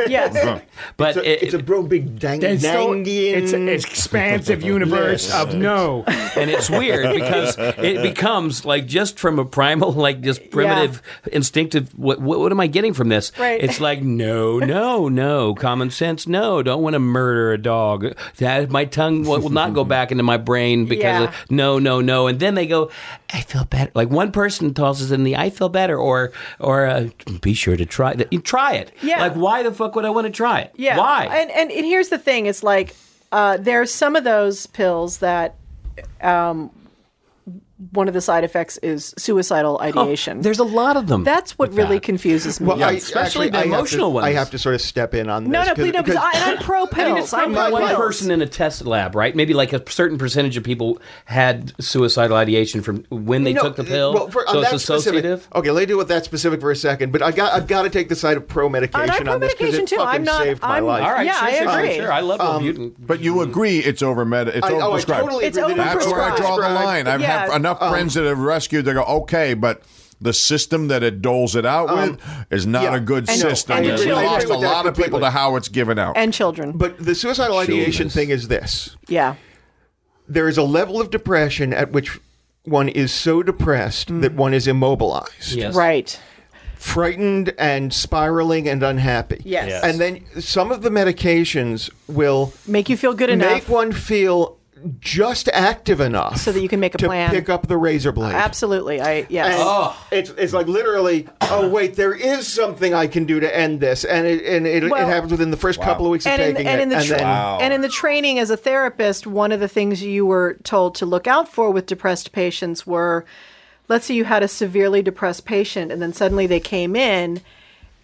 Yes. but it's, a, it, it's a bro big dang It's, so, it's an expansive (laughs) universe of no. and it's weird because it becomes like just from a primal, (laughs) like just primitive, instinctive. What, what what am I getting from this? Right. It's like no, no, no, common sense. No, don't want to murder a dog. That my tongue will, will not go back into my brain because Yeah. of, no, no, no. And then they go, I feel better. Like one person tells us in the, I feel better, or or uh, be sure to try. You try it. Yeah. Like why the fuck would I want to try it? Yeah. Why? And, and and here's the thing: it's like uh, are some of those pills that um, one of the side effects is suicidal ideation. Oh, There's a lot of them. That's what really that. confuses me. well, I, especially actually, the I have to- emotional ones. I have to sort of step in on this. no, no, 'cause- please, no, because because- I, I'm pro (laughs) pills. I'm One pills. person in a test lab, right? Maybe like a certain percentage of people had suicidal ideation from when they No, took the pill. Well, for, uh, so on it's that specific- Okay, let me deal with that specific for a second. But I got I've got to take the side of pro medication I'm on this because pro-medication it too. fucking I'm not- saved I'm- life. All right, Yeah, sure, I agree. Sure, sure. I love Robutin. Um, but you agree it's over med. It's I, oh, overprescribed. It's agree. that That's where I draw the line. I've Yeah. had enough friends that have rescued. They go, okay, but the system that it doles it out with is not yeah. a good And- system. and And we lost a lot of people to how it's given out. and children. But the suicidal ideation Children's. thing is this: yeah. there is a level of depression at which one is so depressed Mm. that one is immobilized. Yes. Right. frightened and spiraling and unhappy. Yes. Yes. And then some of the medications will Make you feel good enough. make one feel just active enough So that you can make a plan to plan. pick up the razor blade. Absolutely. I yes. And it's it's like literally, oh wait, there is something I can do to end this, and it and it, Well- it happens within the first couple of weeks of and in, taking and it, in the and tra- then and in the training as a therapist, one of the things you were told to look out for with depressed patients were, let's say you had a severely depressed patient, and then suddenly they came in,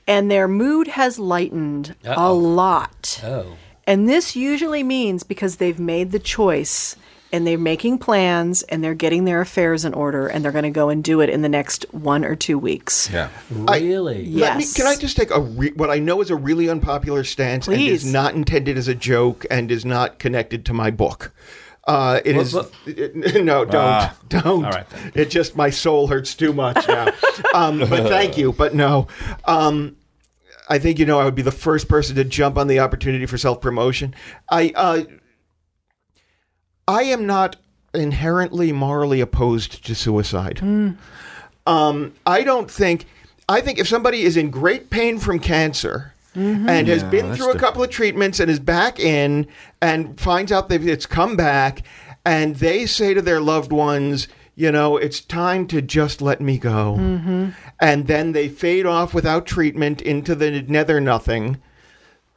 and their mood has lightened a Uh-oh. lot. Oh. And this usually means because they've made the choice and they're making plans and they're getting their affairs in order and they're going to go and do it in the next one or two weeks. yeah. Really? Let me, Yes. can I just take a re- what I know is a really unpopular stance and is not intended as a joke and is not connected to my book. Uh, it What is book? it- (laughs) no, don't, Ah. don't. All right. It just my soul hurts too much now. um, but thank you, but no. Um, I think you know I would be the first person to jump on the opportunity for self promotion. I uh, I am not inherently morally opposed to suicide. Um, I don't think. I think if somebody is in great pain from cancer and has been through a the- couple of treatments and is back in and finds out that it's come back, and they say to their loved ones, you know, it's time to just let me go. And then they fade off without treatment into the nether nothing.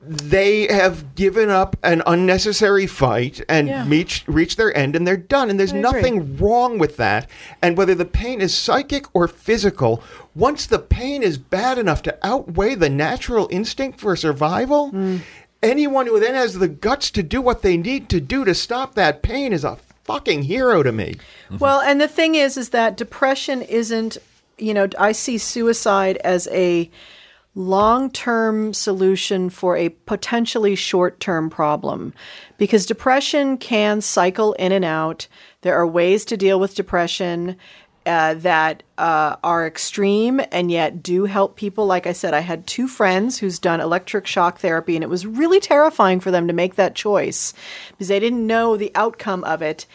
They have given up an unnecessary fight and Yeah. reached reached their end, and they're done. And there's I agree. nothing wrong with that. And whether the pain is psychic or physical, once the pain is bad enough to outweigh the natural instinct for survival, Hmm. anyone who then has the guts to do what they need to do to stop that pain is a fucking hero to me. Well, and the thing is, is that depression isn't, you know, I see suicide as a long term solution for a potentially short term problem because depression can cycle in and out. There are ways to deal with depression. Uh, that uh, are extreme and yet do help people. Like I said, I had two friends who's done electric shock therapy, and it was really terrifying for them to make that choice because they didn't know the outcome of it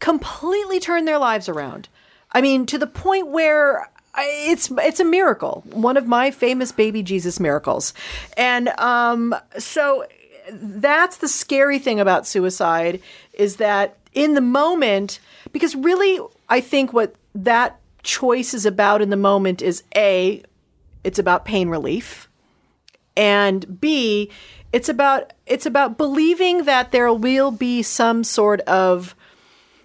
completely turned their lives around. I mean, to the point where it's it's a miracle, one of my famous baby Jesus miracles, and um, so that's the scary thing about suicide is that in the moment, because really, I think what that choice is about in the moment is a, it's about pain relief. And B, it's about it's about believing that there will be some sort of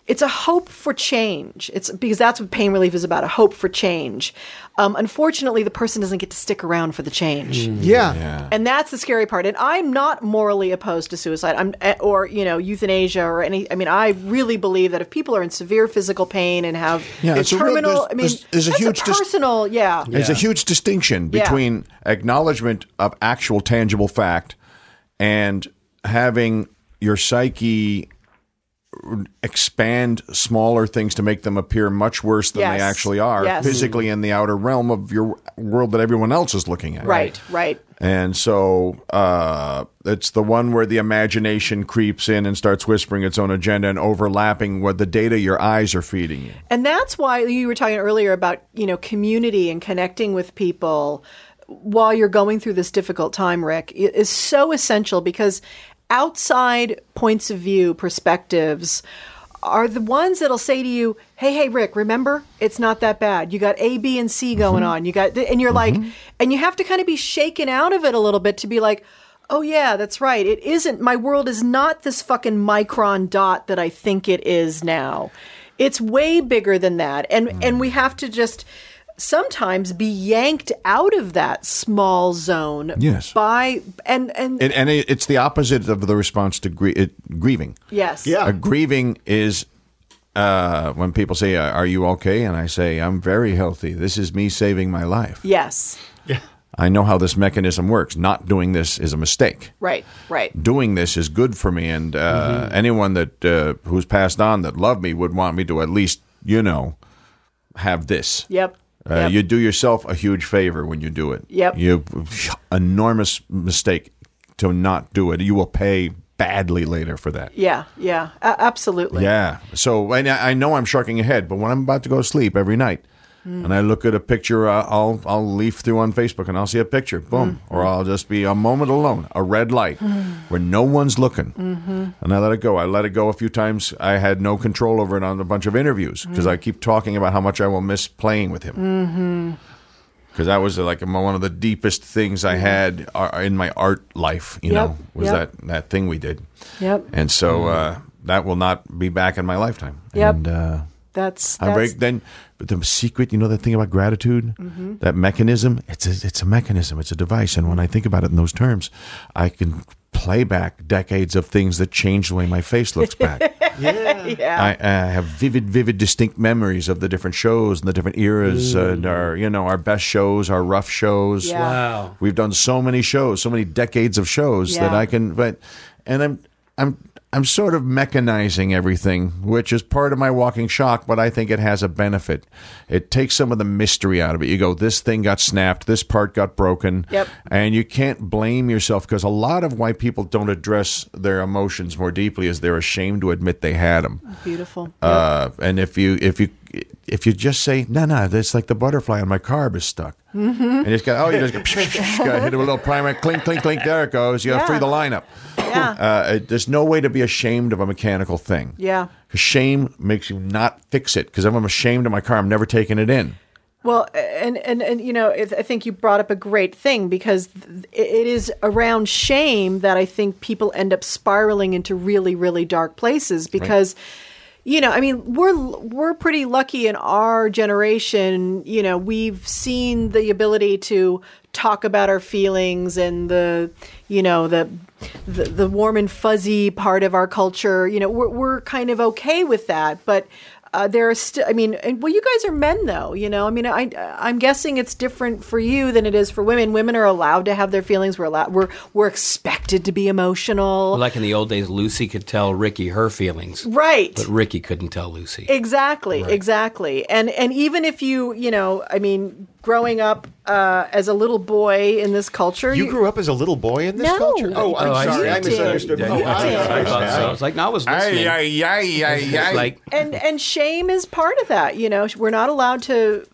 it's a hope for change. It's because that's what pain relief is about, a hope for change. Um, unfortunately, the person doesn't get to stick around for the change. Yeah. And that's the scary part. And I'm not morally opposed to suicide. I'm eh, or you know euthanasia or any. I mean, I really believe that if people are in severe physical pain and have Yeah, a it's a real- terminal, there's- I mean, there's- there's a that's huge dis- personal. yeah. There's a huge distinction Yeah. between acknowledgement of actual tangible fact and having your psyche expand smaller things to make them appear much worse than Yes. they actually are Yes. physically in the outer realm of your world that everyone else is looking at. Right. Right. And so uh, it's the one where the imagination creeps in and starts whispering its own agenda and overlapping what the data your eyes are feeding you. And that's why you were talking earlier about, you know, community and connecting with people while you're going through this difficult time, Rick, is so essential because outside points of view, perspectives are the ones that'll say to you, "Hey, hey, Rick, remember, it's not that bad. You got A, B, and C mm-hmm. going on. You got, and you're like, mm-hmm. and you have to kind of be shaken out of it a little bit to be like, oh yeah, that's right. It isn't. My world is not this fucking micron dot that I think it is now. It's way bigger than that, and and we mm. have to just sometimes be yanked out of that small zone. Yes. By and and, And, and it's the opposite of the response to grie- it, grieving. yes. Yeah. A grieving is uh, when people say, uh, "Are you okay?" and I say, "I'm very healthy. This is me saving my life. Yes. Yeah. I know how this mechanism works. Not doing this is a mistake. Right. Right. Doing this is good for me, and uh, anyone that uh, who's passed on that loved me would want me to at least, you know, have this. Yep. Uh, Yep. You do yourself a huge favor when you do it. Yep. You enormous mistake to not do it. You will pay badly later for that. yeah. Yeah. Absolutely. Yeah. So and I I know I'm sharking ahead, but when I'm about to go to sleep every night, and I look at a picture, uh, I'll I'll leaf through on Facebook and I'll see a picture, boom, or I'll just be a moment alone, a red light, where no one's looking, and I let it go. I let it go a few times. I had no control over it on a bunch of interviews because I keep talking about how much I will miss playing with him. Because that was like one of the deepest things I had uh, in my art life. You Yep, know, was yep. that that thing we did. Yep. And so uh, that will not be back in my lifetime. Yep. And uh, That's, I break then. But the secret, you know, that thing about gratitude, mm-hmm. that mechanism. It's a, it's a mechanism. It's a device. And when I think about it in those terms, I can play back decades of things that changed the way my face looks back. (laughs) yeah. I, I have vivid, vivid, distinct memories of the different shows and the different eras mm. and our, you know, our best shows, our rough shows. Yeah. Wow. We've done so many shows, so many decades of shows that I can. But and I'm I'm I'm sort of mechanizing everything, which is part of my walking shock. But I think it has a benefit. It takes some of the mystery out of it. You go, this thing got snapped, this part got broken, Yep. and you can't blame yourself because a lot of why people don't address their emotions more deeply is they're ashamed to admit they had them. Beautiful. Uh, and if you if you if you just say no no that's like the butterfly on my carb is stuck Mm-hmm. and you just go oh you just go, psh, psh, psh, go hit it with a little primer clink clink clink there it goes you Yeah. free the lineup Yeah. uh, it- there's no way to be ashamed of a mechanical thing Yeah. shame makes you not fix it because if I'm ashamed of my car I'm never taking it in Well, and and and you know, I think you brought up a great thing because th- it is around shame that I think people end up spiraling into really, really dark places because. You know, I mean, we're we're pretty lucky in our generation. You know, we've seen the ability to talk about our feelings and the, you know, the the, the warm and fuzzy part of our culture. You know, we're we're kind of okay with that, but uh, there are still. I mean, and, well, you guys are men, though. You know, I mean, I I'm guessing it's different for you than it is for women. Women are allowed to have their feelings. We're allowed. We're we're expected to be emotional. Like in the old days, Lucy could tell Ricky her feelings, right. but Ricky couldn't tell Lucy. Exactly, exactly. And and even if you, you know, I mean, growing up uh, as a little boy in this culture, You grew up as a little boy in this No. culture? Oh, I'm Oh, sorry. see. I misunderstood. Yeah, Oh, yeah, I yeah, I thought so. I was like, no, I was listening. Ay, ay, ay, ay, It's ay. like and and shame is part of that. You know, we're not allowed to f-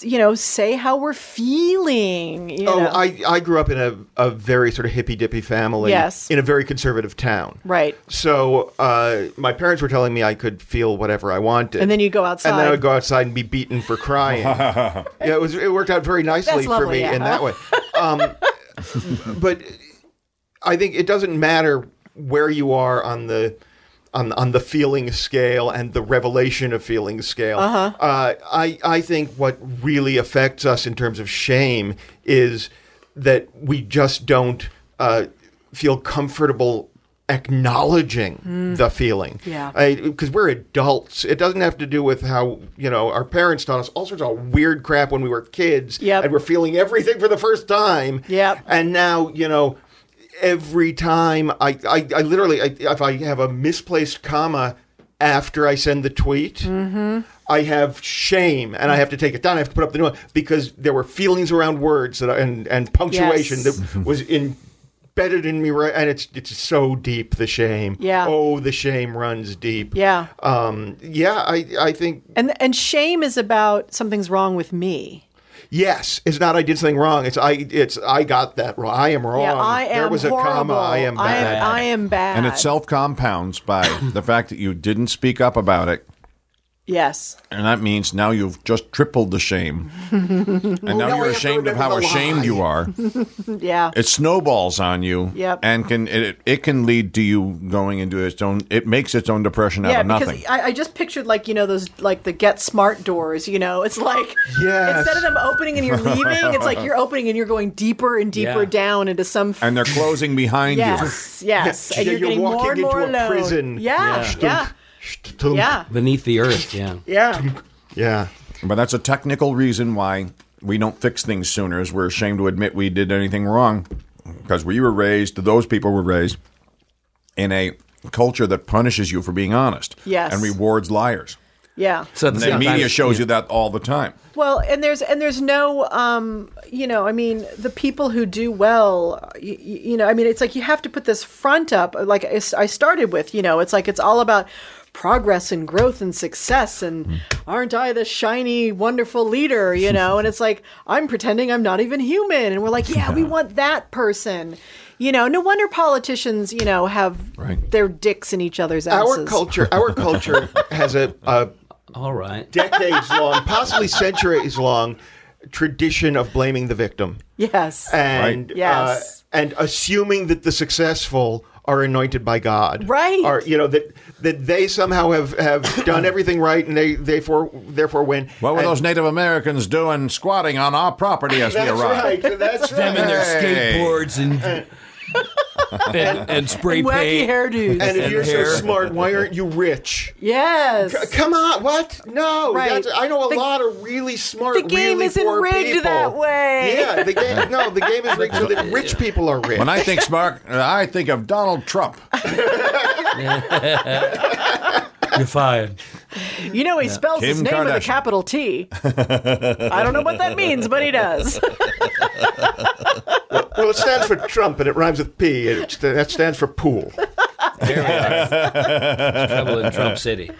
you know, say how we're feeling. You Oh, know? I, I grew up in a, a very sort of hippy dippy family. Yes. In a very conservative town. Right. So uh, my parents were telling me I could feel whatever I wanted. And then you go outside. And then I would go outside and be beaten for crying. (laughs) yeah, it was it worked out very nicely That's for me yeah. in that way. Um, (laughs) but I think it doesn't matter where you are on the on on the feeling scale and the revelation of feeling scale. Uh-huh. I I think what really affects us in terms of shame is that we just don't uh, feel comfortable acknowledging the feeling. Yeah. Because we're adults. It doesn't have to do with how, you know, our parents taught us all sorts of weird crap when we were kids. Yep. And we're feeling everything for the first time. Yep. And now, you know, every time I, I, I literally, I, if I have a misplaced comma after I send the tweet, Mm-hmm. I have shame and I have to take it down. I have to put up the new one because there were feelings around words that I, and, and punctuation Yes. that was embedded in me, right? And it's, it's so deep, the shame. Yeah. Oh, the shame runs deep. yeah. Um, yeah, I, I think And and shame is about something's wrong with me. Yes. It's not I did something wrong. It's I. It's I got that wrong. I am wrong. Yeah, I am There was a horrible. comma. I am I am, I am bad. And it self compounds by the fact that you didn't speak up about it. Yes. And that means now you've just tripled the shame. (laughs) and now now I you're ashamed of how ashamed lie. you are. (laughs) Yeah. It snowballs on you. Yep. And can it, it can lead to you going into its own it makes its own depression out yeah, of nothing. because I, I just pictured like you know those like the Get Smart doors. You know, it's like Yes. instead of them opening and you're leaving, it's like you're opening and you're going deeper and deeper Yeah. down into some. and they're closing behind you. yes, yes, Yeah, (laughs) and you're, you're getting walking more and into more a alone. prison. Yeah, yeah, Shtunk. Yeah, Beneath the earth, yeah. yeah. Yeah. But that's a technical reason why we don't fix things sooner is we're ashamed to admit we did anything wrong. Because we were raised, those people were raised in a culture that punishes you for being honest. Yes. And rewards liars. yeah. So And the media shows you that all the time. Well, and there's and there's no, um, you know, I mean, the people who do well, you, you know, I mean, it's like you have to put this front up. Like I started with, you know, it's like it's all about progress and growth and success and aren't I the shiny wonderful leader you (laughs) know and it's like I'm pretending I'm not even human and we're like yeah we want that person you know no wonder politicians you know have Right. their dicks in each other's asses Our culture. Our (laughs) culture has a, a All right. decades (laughs) long, possibly centuries long tradition of blaming the victim yes and Right. Yes. uh, and assuming that the successful are anointed by God, Right. Or you know that that they somehow have, have done (coughs) everything right and they they for, therefore win. What were And- those Native Americans doing squatting on our property as we arrived? right. That's Them and their Hey. skateboards and (laughs) and, and spray wacky paint. hairdos And if and you're hair. so smart, why aren't you rich? yes Come on, what? No, Right. I know a The- lot of really smart, people. the game really isn't poor rigged people. that way. Yeah, the game. (laughs) No, the game is rigged so that rich people are rich. When I think smart, uh, I think of Donald Trump. (laughs) You're fired. You know he spells his Kim name with a capital T. I don't know what that means, but he does. well, it stands for Trump, and it rhymes with P. It, that stands for pool. There we are. Trouble in Trump City.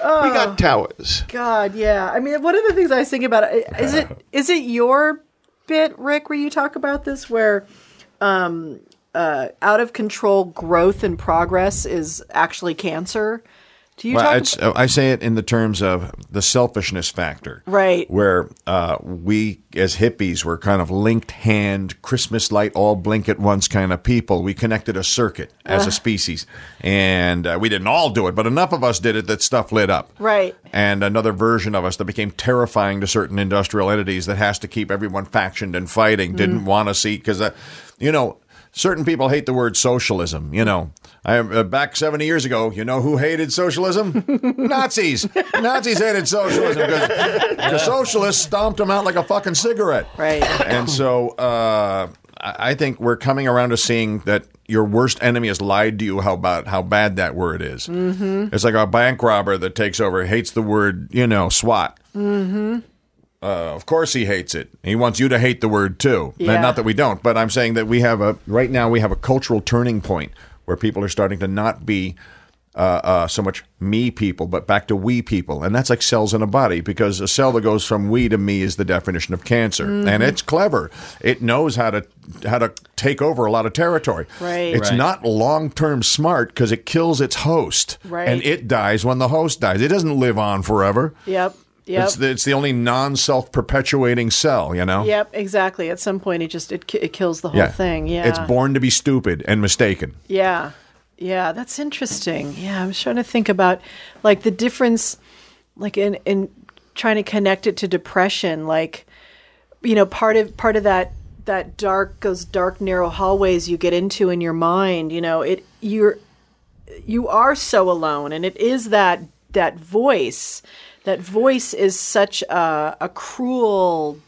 Oh, We got towers. God, yeah. I mean, one of the things I was thinking about is it is it your bit, Rick, where you talk about this, where um, uh, out of control growth and progress is actually cancer? Do you Well, uh, I say it in the terms of the selfishness factor. Right. Where uh, we, as hippies, were kind of linked hand, Christmas light, all blink at once kind of people. We connected a circuit as a species. And uh, we didn't all do it, but enough of us did it that stuff lit up. Right. And another version of us that became terrifying to certain industrial entities that has to keep everyone factioned and fighting, didn't want to see, because, uh, you know, certain people hate the word socialism. You know, I uh, back seventy years ago. You know who hated socialism? (laughs) Nazis. Nazis hated socialism because (laughs) the socialists stomped them out like a fucking cigarette. Right. And so uh, I I think we're coming around to seeing that your worst enemy has lied to you how about how bad that word is. Mm-hmm. It's like a bank robber that takes over hates the word you know SWAT. Mm-hmm. Uh, of course he hates it. He wants you to hate the word too. Yeah. Not that we don't, but I'm saying that we have a right now we have a cultural turning point where people are starting to not be uh, uh, so much me people, but back to we people, and that's like cells in a body because a cell that goes from we to me is the definition of cancer, Mm-hmm. and it's clever. It knows how to how to take over a lot of territory. Right. It's Right. not long term smart because it kills its host, Right. and it dies when the host dies. It doesn't live on forever. Yep. Yep. It's the, it's the only non self perpetuating cell, you know. Yep, exactly. At some point, it just it, it kills the whole Yeah. thing. Yeah, It's born to be stupid and mistaken. Yeah, yeah, that's interesting. Yeah, I'm trying to think about like the difference, like in in trying to connect it to depression. Like, you know, part of part of that that dark those dark narrow hallways you get into in your mind. You know, it you're you are so alone, and it is that that voice. That voice is such a, a cruel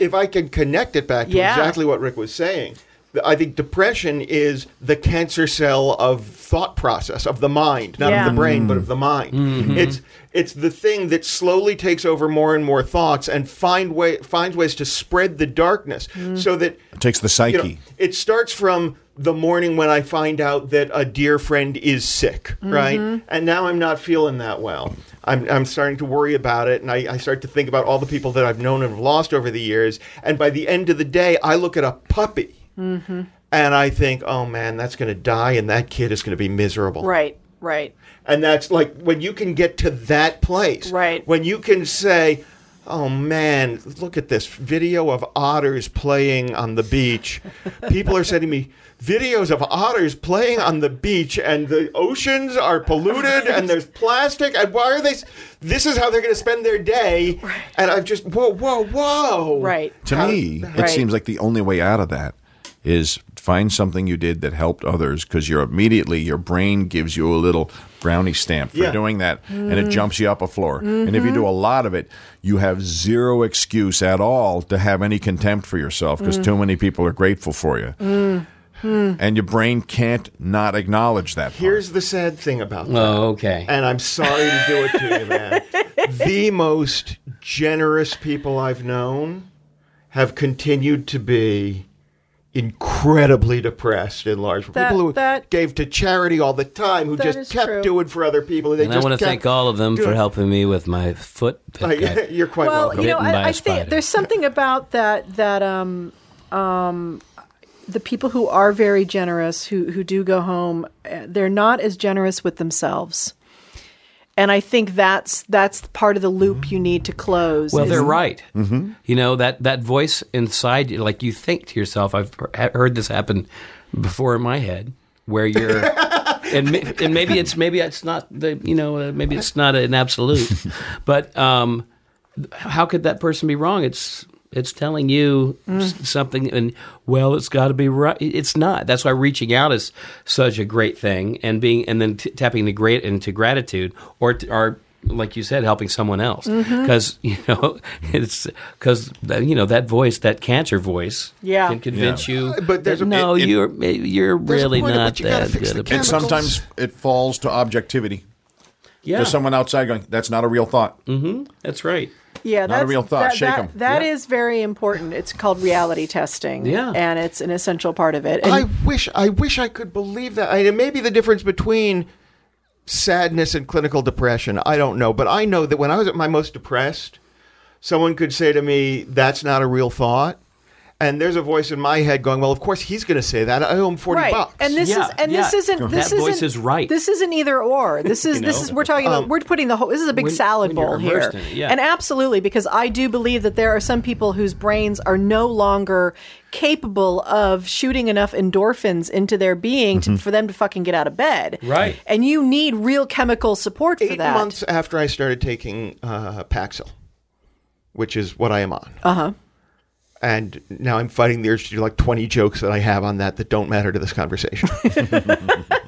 if I can connect it back to Yeah. exactly what Rick was saying, I think depression is the cancer cell of thought process of the mind, not Yeah. of the brain, but mm. of the mind. Mm-hmm. It's it's the thing that slowly takes over more and more thoughts and find way finds ways to spread the darkness mm. so that It takes the you know, psyche. it starts from the morning when I find out that a dear friend is sick, right? Mm-hmm. And now I'm not feeling that well. I'm, I'm starting to worry about it, and I, I start to think about all the people that I've known and have lost over the years. And by the end of the day, I look at a puppy mm-hmm. and I think, oh man, that's going to die, and that kid is going to be miserable. right, right. And that's like when you can get to that place. Right. When you can say, oh man, look at this video of otters playing on the beach. People are sending me videos of otters playing on the beach and the oceans are (laughs) polluted and there's plastic and why are they this is how they're going to spend their day and i've just whoa whoa whoa Right. To How- me, it seems like the only way out of that is find something you did that helped others because you're immediately your brain gives you a little brownie stamp for Yeah. doing that and it mm-hmm. jumps you up a floor. And if you do a mm-hmm. lot of it, you have zero excuse at all to have any contempt for yourself because mm. too many people are grateful for you. Mm. And your brain can't not acknowledge that. part. here's the sad thing about that Oh, okay. and I'm sorry to do it to you, man. (laughs) the most generous people I've known have continued to be incredibly depressed in large That- people who that- gave to charity all the time, who just kept true. doing for other people. They and I want to thank all of them for helping me with my foot. that (laughs) Uh, You're quite well, welcome. you know, Bitten by I, a I think there's something about that that um um the people who are very generous who who do go home, uh, they're not as generous with themselves. And I think that's that's part of the loop you need to close. Well, they're right. Mm-hmm. You know that that voice inside you, like you think to yourself. I've heard this happen before in my head, where you're, (laughs) and and maybe it's maybe it's not the you know uh, maybe it's not an absolute, (laughs) but um, how could that person be wrong? It's it's telling you s- mm. something, and well, it's got to be right. It's not. That's why reaching out is such a great thing, and being and then t- tapping the great into gratitude, or t- or like you said, helping someone else, mm-hmm. because (laughs) you know it's because uh, you know that voice, that cancer voice, Yeah. can convince you. But there's a- no, it- it- you're eh, you're really not which that good. about and it. sometimes it falls to objectivity. Yeah, There's someone outside going, that's not a real thought. Mm-hmm. that's right. Yeah, not a real thought. That, Shake that- 'em. that Yeah. is very important. It's called reality testing. Yeah. and it's an essential part of it. And I wish I wish I could believe that. I, it may be the difference between sadness and clinical depression. I don't know, but I know that when I was at my most depressed, someone could say to me, "That's not a real thought." And there's a voice in my head going, "Well, of course he's going to say that. I owe him forty right. bucks." And this Yeah, is and this isn't That this voice isn't is right. This isn't either or. This (laughs) is You this is we're talking about we're putting the whole this is a big When- salad when bowl here. it, yeah. And absolutely because I do believe that there are some people whose brains are no longer capable of shooting enough endorphins into their being to, for them to fucking get out of bed. Right. And you need real chemical support for eight that. months after I started taking uh, Paxil, which is what I am on. Uh huh. And now I'm fighting the urge to do like 20 jokes that I have on that that don't matter to this conversation. (laughs)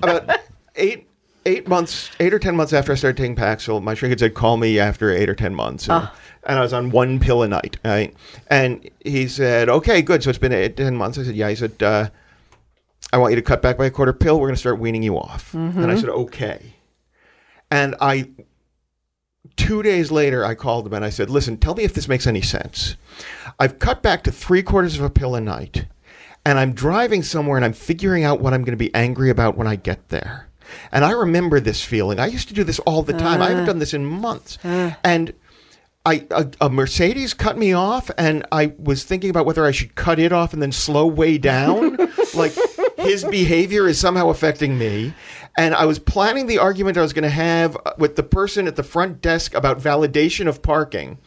About eight eight months, eight or ten months after I started taking Paxil, my shrink had said, "Call me after eight or ten months." And, and I was on one pill a night, right? And he said, "Okay, good. So it's been eight, ten months." I said, "Yeah." He said, uh, "I want you to cut back by a quarter pill. We're going to start weaning you off." And I said, "Okay." And I two days later, I called him and I said, Listen, tell me if this makes any sense. I've cut back to three quarters of a pill a night, and I'm driving somewhere and I'm figuring out what I'm going to be angry about when I get there. And I remember this feeling. I used to do this all the time. I haven't uh. done this in months. Uh. And I a, a Mercedes cut me off, and I was thinking about whether I should cut it off and then slow way down. (laughs) like his behavior is somehow affecting me. And I was planning the argument I was going to have uh, with the person at the front desk about validation of parking.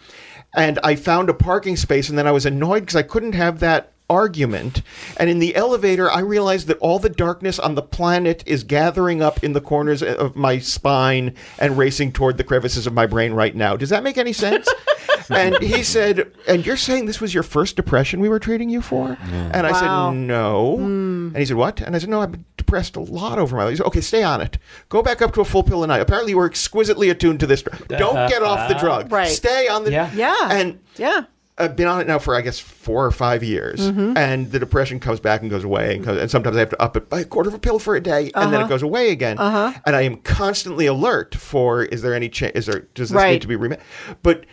And I found a parking space, and then I was annoyed because I couldn't have that argument. And in the elevator, I realized that all the darkness on the planet is gathering up in the corners uh, of my spine and racing toward the crevices of my brain right now. Does that make any sense? (laughs) and he said, And you're saying this was your first depression we were treating you for? And I Wow. said, No. Hmm. And he said, What? And I said, No, I've been depressed a lot over my life. Said, Okay, stay on it. Go back up to a full pill a night. Apparently, you were exquisitely attuned to this drug. Don't get off the drug. (laughs) Right. Stay on the Yeah. Yeah. And yeah. I've been on it now for I guess four or five years, Mm-hmm. and the depression comes back and goes away, and, goes, and sometimes I have to up it by a quarter of a pill for a day, and then it goes away again. Uh-huh. And I am constantly alert for is there any change? Is there does this Right. need to be remade? But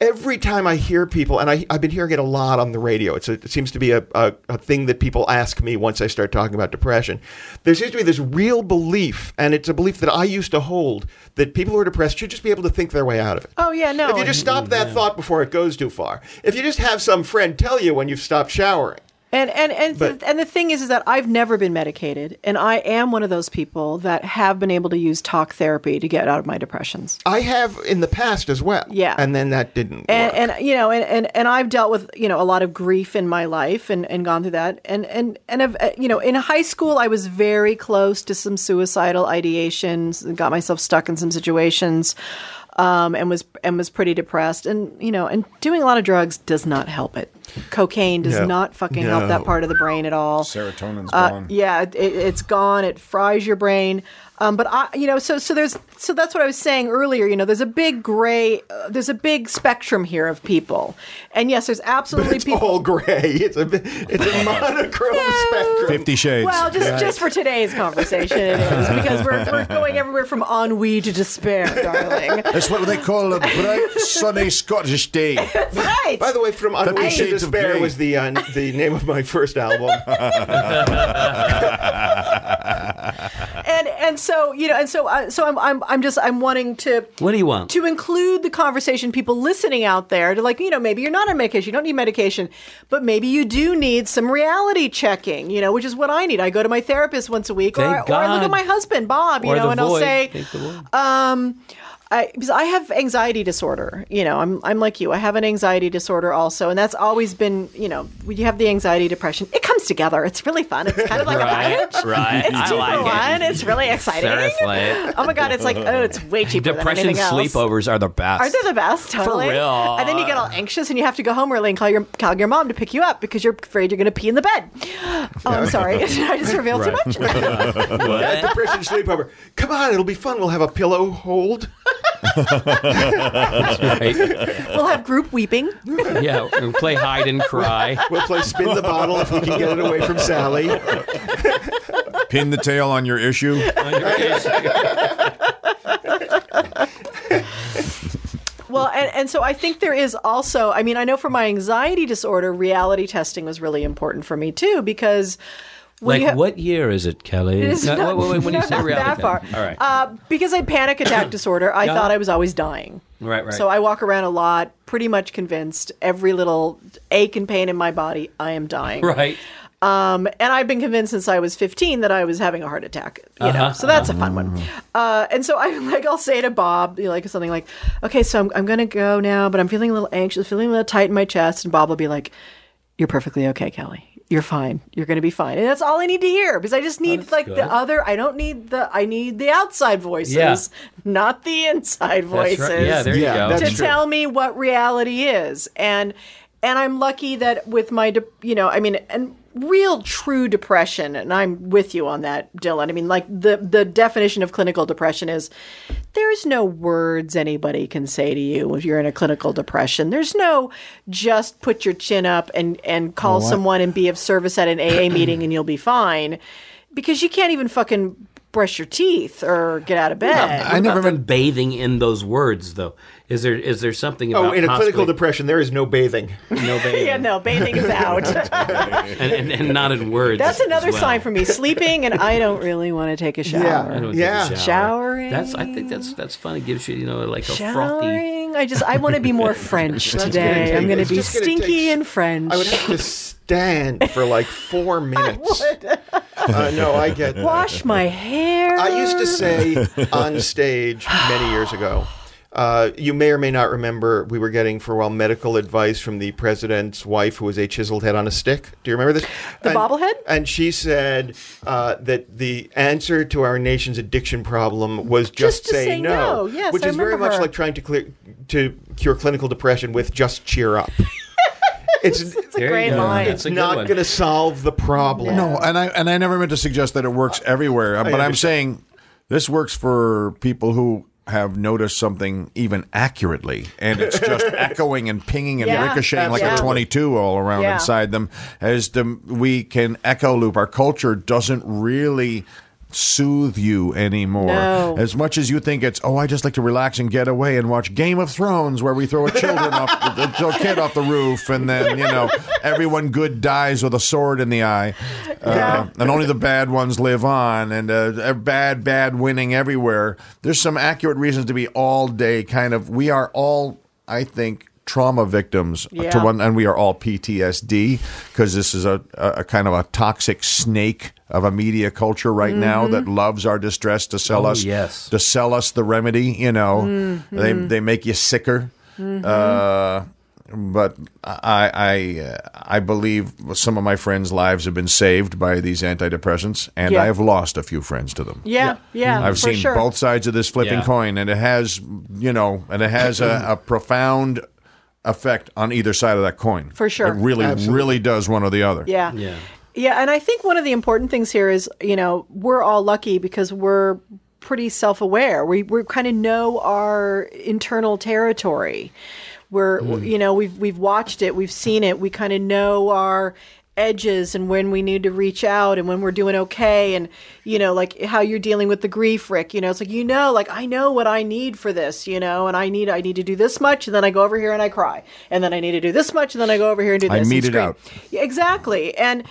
every time I hear people, and I, I've been hearing it a lot on the radio, it's a, it seems to be a, a, a thing that people ask me once I start talking about depression. There seems to be this real belief, and it's a belief that I used to hold, that people who are depressed should just be able to think their way out of it. Oh yeah, no. If you just stop that thought before it goes too far. If you just have some friend tell you when you've stopped showering. And and and But- and the thing is, is that I've never been medicated, and I am one of those people that have been able to use talk therapy to get out of my depressions. I have in the past as well. Yeah. And then that didn't And, work. and you know, and, and and I've dealt with you know a lot of grief in my life, and, and gone through that, and and and I've, uh, you know, in high school, I was very close to some suicidal ideations, and got myself stuck in some situations, um, and was and was pretty depressed, and you know, and doing a lot of drugs does not help it. Cocaine does No. not fucking help that part of the brain at all. Serotonin's Uh, gone. yeah, it, it's gone. It fries your brain. Um, but I, you know, so so there's so that's what I was saying earlier. You know, there's a big gray, uh, there's a big spectrum here of people, and yes, there's absolutely it's people. all gray. It's a it's a (laughs) monochrome spectrum. Fifty Shades. Well, just just for today's conversation, it is (laughs) because we're we're going everywhere from ennui to despair, darling. That's what they call a bright, sunny Scottish day. (laughs) right. By the way, from ennui to Shades of Despair Grey. was the uh, the name of my first album. (laughs) and and so you know, and so uh, so I'm I'm I'm just I'm wanting to What do you want? to include the conversation people listening out there to like you know maybe you're not on medication you don't need medication but maybe you do need some reality checking you know which is what i need i go to my therapist once a week or, Thank or i look God. at my husband bob you Or know the and i'll void. say Thank the Lord. um I, because I have anxiety disorder, you know, I'm I'm like you. I have an anxiety disorder also, and that's always been, you know, when you have the anxiety depression, it comes together. It's really fun. It's kind of like Right, a package. right. It's I two like for it. one. It's really exciting. Seriously. Oh my god, it's like oh, it's way cheaper Depression than anything else. sleepovers are the best. Are they the best? Totally. For real. And then you get all anxious and you have to go home early and call your call your mom to pick you up because you're afraid you're going to pee in the bed. Oh, I'm sorry. Did (laughs) I just (laughs) revealed too much. (laughs) Yeah, depression sleepover. Come on, it'll be fun. We'll have a pillow hold. Right. we'll have group weeping. yeah, we'll play hide and cry. We'll play spin the bottle if we can get it away from Sally. Pin the tail on your issue. Well, and, and so I think there is also, I mean, I know for my anxiety disorder, reality testing was really important for me too because. When Like, ha- what year is it, Kelly? It is No, not, wait, wait, wait, when you (laughs) say reality that far. All right. Uh, because I had panic attack (coughs) disorder, I Yeah. thought I was always dying. Right, right. So I walk around a lot, pretty much convinced every little ache and pain in my body, I am dying. right. Um, and I've been convinced since I was 15 that I was having a heart attack. You know, Uh-huh, so that's a fun one. Uh, and so I (laughs) like I'll say to Bob, you know, like something like, "Okay, so I'm I'm gonna go now, but I'm feeling a little anxious, feeling a little tight in my chest." And Bob will be like, "You're perfectly okay, Kelly. You're fine. You're gonna be fine." And that's all I need to hear because I just need that's like good. the other. I don't need the. I need the outside voices, Yeah. not the inside voices That's right. Yeah, there Yeah, you go. that's to true. tell me what reality is and and i'm lucky that with my de- you know i mean and real true depression and i'm with you on that dylan i mean like the the definition of clinical depression is there's no words anybody can say to you if you're in a clinical depression there's no just put your chin up and and call someone and be of service at an aa (clears throat) meeting and you'll be fine because you can't even fucking brush your teeth or get out of bed. I never been bathing in those words though. Is there is there something about Oh, in a clinical depression, there is no bathing. no (laughs) bathing yeah, no, bathing is out. (laughs) and, and, and not in words? That's as another well. sign for me. Sleeping and I don't really want to take a shower. I don't take a Yeah. shower. Showering. That's I think that's that's fun. It gives you you know like a frothy. Showering. I just I want to be more (laughs) French gonna today. take- I'm going to be gonna stinky take- and French. I would have to stand for like four minutes. Uh, no, I get that. Wash my hair. I used to say on stage many years ago. Uh, you may or may not remember we were getting for a while medical advice from the president's wife, who was a chiseled head on a stick. Do you remember this? The And- bobblehead? And she said uh, that the answer to our nation's addiction problem was just, Just to say no. Yes, which I is very remember much her. like trying to clear to cure clinical depression with just cheer up. (laughs) it's It's a great go. line. It's a not going to solve the problem. No, and I and I never meant to suggest that it works everywhere, but I'm saying this works for people who have noticed something even accurately, and it's just (laughs) echoing and pinging and Yeah, ricocheting like a 22 all around Yeah. inside them. As the, we can echo loop, our culture doesn't really soothe you anymore. No. As much as you think it's, oh, I just like to relax and get away and watch Game of Thrones, where we throw a children off, the, a kid off the roof, and then you know everyone good dies with a sword in the eye, uh, and only the bad ones live on, and uh, bad, bad winning everywhere. There's some accurate reasons to be all day kind of. We are all, I think. Trauma victims Yeah. to one, and we are all PTSD because this is a, a, a kind of a toxic snake of a media culture right now Mm-hmm. that loves our distress to sell Oh, us yes. to sell us the remedy. You know, Mm-hmm. they they make you sicker. Uh, but I I uh, I believe some of my friends' lives have been saved by these antidepressants, and Yeah. I have lost a few friends to them. yeah, yeah. I've for seen sure. both sides of this flipping Yeah. coin, and it has you know, and it has a, (clears throat) a profound effect on either side of that coin. For sure. it really Absolutely. really does one or the other. Yeah. Yeah. Yeah, and I think one of the important things here is, you know, we're all lucky because we're pretty self-aware. We we kind of know our internal territory. We're hmm. you know, we've we've watched it, we've seen it. We kind of know our edges and when we need to reach out and when we're doing okay and you know like how you're dealing with the grief rick you know it's like you know like i know what i need for this you know and i need i need to do this much and then i go over here and i cry and then i need to do this much and then i go over here and do I this and meet it out. Yeah, exactly. And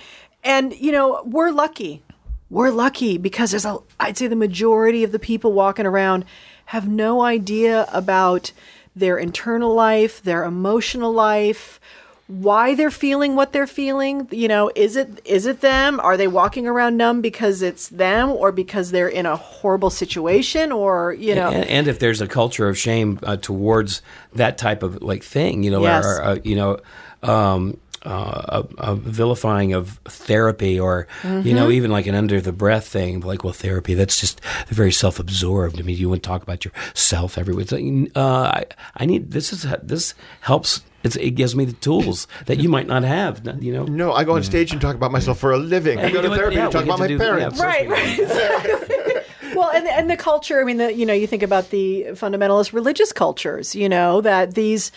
and you know, we're lucky. We're lucky because there's a I'd say the majority of the people walking around have no idea about their internal life, their emotional life, why they're feeling what they're feeling. You know, is it is it them? Are they walking around numb because it's them or because they're in a horrible situation or, you know, and, and if there's a culture of shame uh, towards that type of like thing, you know, Yes. or, uh, you know, um, uh, a, a vilifying of therapy, or you Mm-hmm. know, even like an under the breath thing, like well, therapy that's just very self absorbed. I mean, you wouldn't talk about yourself everywhere. It's like, uh, I, I need this is this helps. It's, it gives me the tools (laughs) that you might not have. You know, No, I go on stage and talk about myself for a living. I go to therapy yeah, and talk about to my do- yeah, parents. of right, right. well, and and the culture. I mean, the you know, you think about the fundamentalist religious cultures. You know that these,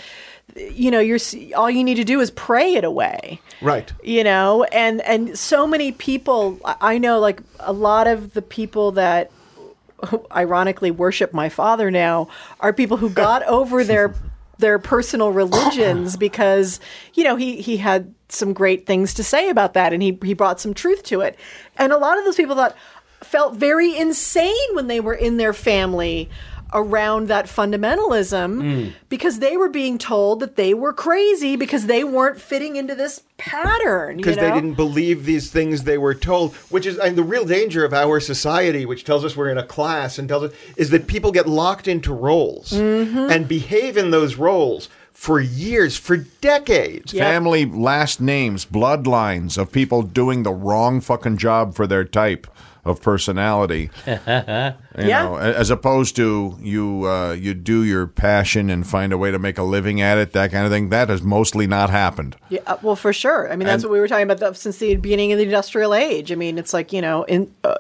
you know, you're all you need to do is pray it away. Right. You know, and and so many people. I know, like a lot of the people that ironically worship my father now are people who got (laughs) over their their personal religions (coughs) because you know he he had some great things to say about that and he he brought some truth to it and a lot of those people that felt very insane when they were in their family around that fundamentalism because they were being told that they were crazy because they weren't fitting into this pattern you because they didn't believe these things they were told, which is and the real danger of our society, which tells us we're in a class and tells us is that people get locked into roles Mm-hmm. and behave in those roles for years, for decades. Yep. family last names, bloodlines of people doing the wrong fucking job for their type of personality. (laughs) You Yeah. know, as opposed to you uh, you do your passion and find a way to make a living at it, that kind of thing. That has mostly not happened. Yeah, uh, well, for sure. I mean, that's And- what we were talking about the, since the beginning of the industrial age. I mean, it's like you know, in uh,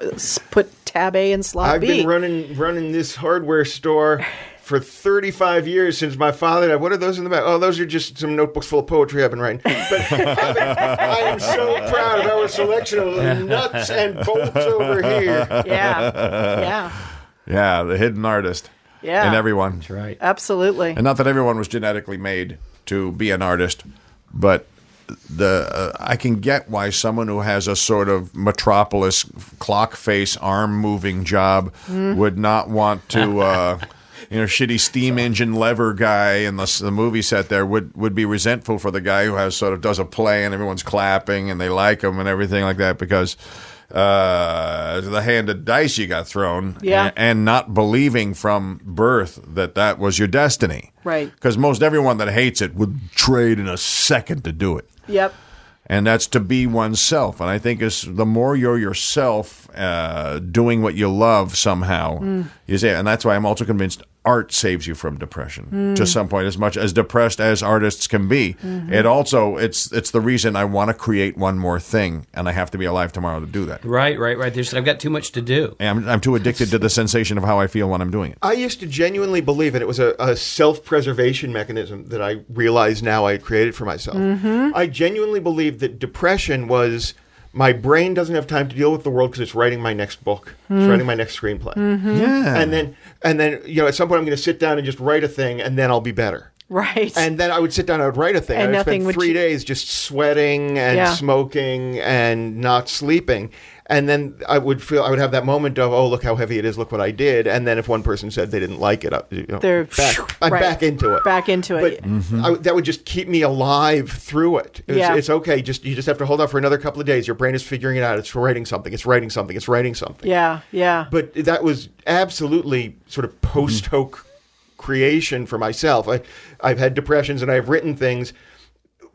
put tab A in slot I've B. been running running this hardware store for 35 years since my father died. What are those in the back? Oh, those are just some notebooks full of poetry I've been writing. But (laughs) I am so proud of our selection of nuts and bolts over here. Yeah. Yeah. Yeah, the hidden artist. Yeah. In everyone. That's right. Absolutely. And not that everyone was genetically made to be an artist, but the uh, I can get why someone who has a sort of metropolis clock face arm moving job would not want to. Uh, You know, shitty steam engine lever guy in the, the movie set there would, would be resentful for the guy who has sort of does a play and everyone's clapping and they like him and everything like that because uh, the hand of dice you got thrown Yeah. and, and not believing from birth that that was your destiny. Right. Because most everyone that hates it would trade in a second to do it. Yep. And that's to be oneself. And I think is the more you're yourself, uh, doing what you love somehow, Mm. you say, and that's why I'm also convinced art saves you from depression Mm. to some point. As much as depressed as artists can be, Mm-hmm. it also it's it's the reason I want to create one more thing, and I have to be alive tomorrow to do that. Right, right, right. There's, I've got too much to do. And I'm, I'm too addicted to the sensation of how I feel when I'm doing it. I used to genuinely believe, and it was a, a self preservation mechanism that I realized now I had created for myself. I genuinely believed that depression was my brain doesn't have time to deal with the world because it's writing my next book, it's writing my next screenplay. Mm-hmm. Yeah. And then, and then, you know, at some point I'm going to sit down and just write a thing, and then I'll be better. Right. And then I would sit down and I would write a thing. And I would nothing spend would three ch- days just sweating and Yeah. smoking and not sleeping. And then I would feel I would have that moment of oh look how heavy it is look what I did and then if one person said they didn't like it I, you know, They're- back, I'm right. back into it Back into it. but mm-hmm. I, that would just keep me alive through it it's, Yeah. it's okay just you just have to hold out for another couple of days your brain is figuring it out it's writing something it's writing something it's writing something yeah. Yeah. but that was absolutely sort of post hoc mm-hmm. creation for myself. I, I've had depressions and I've written things.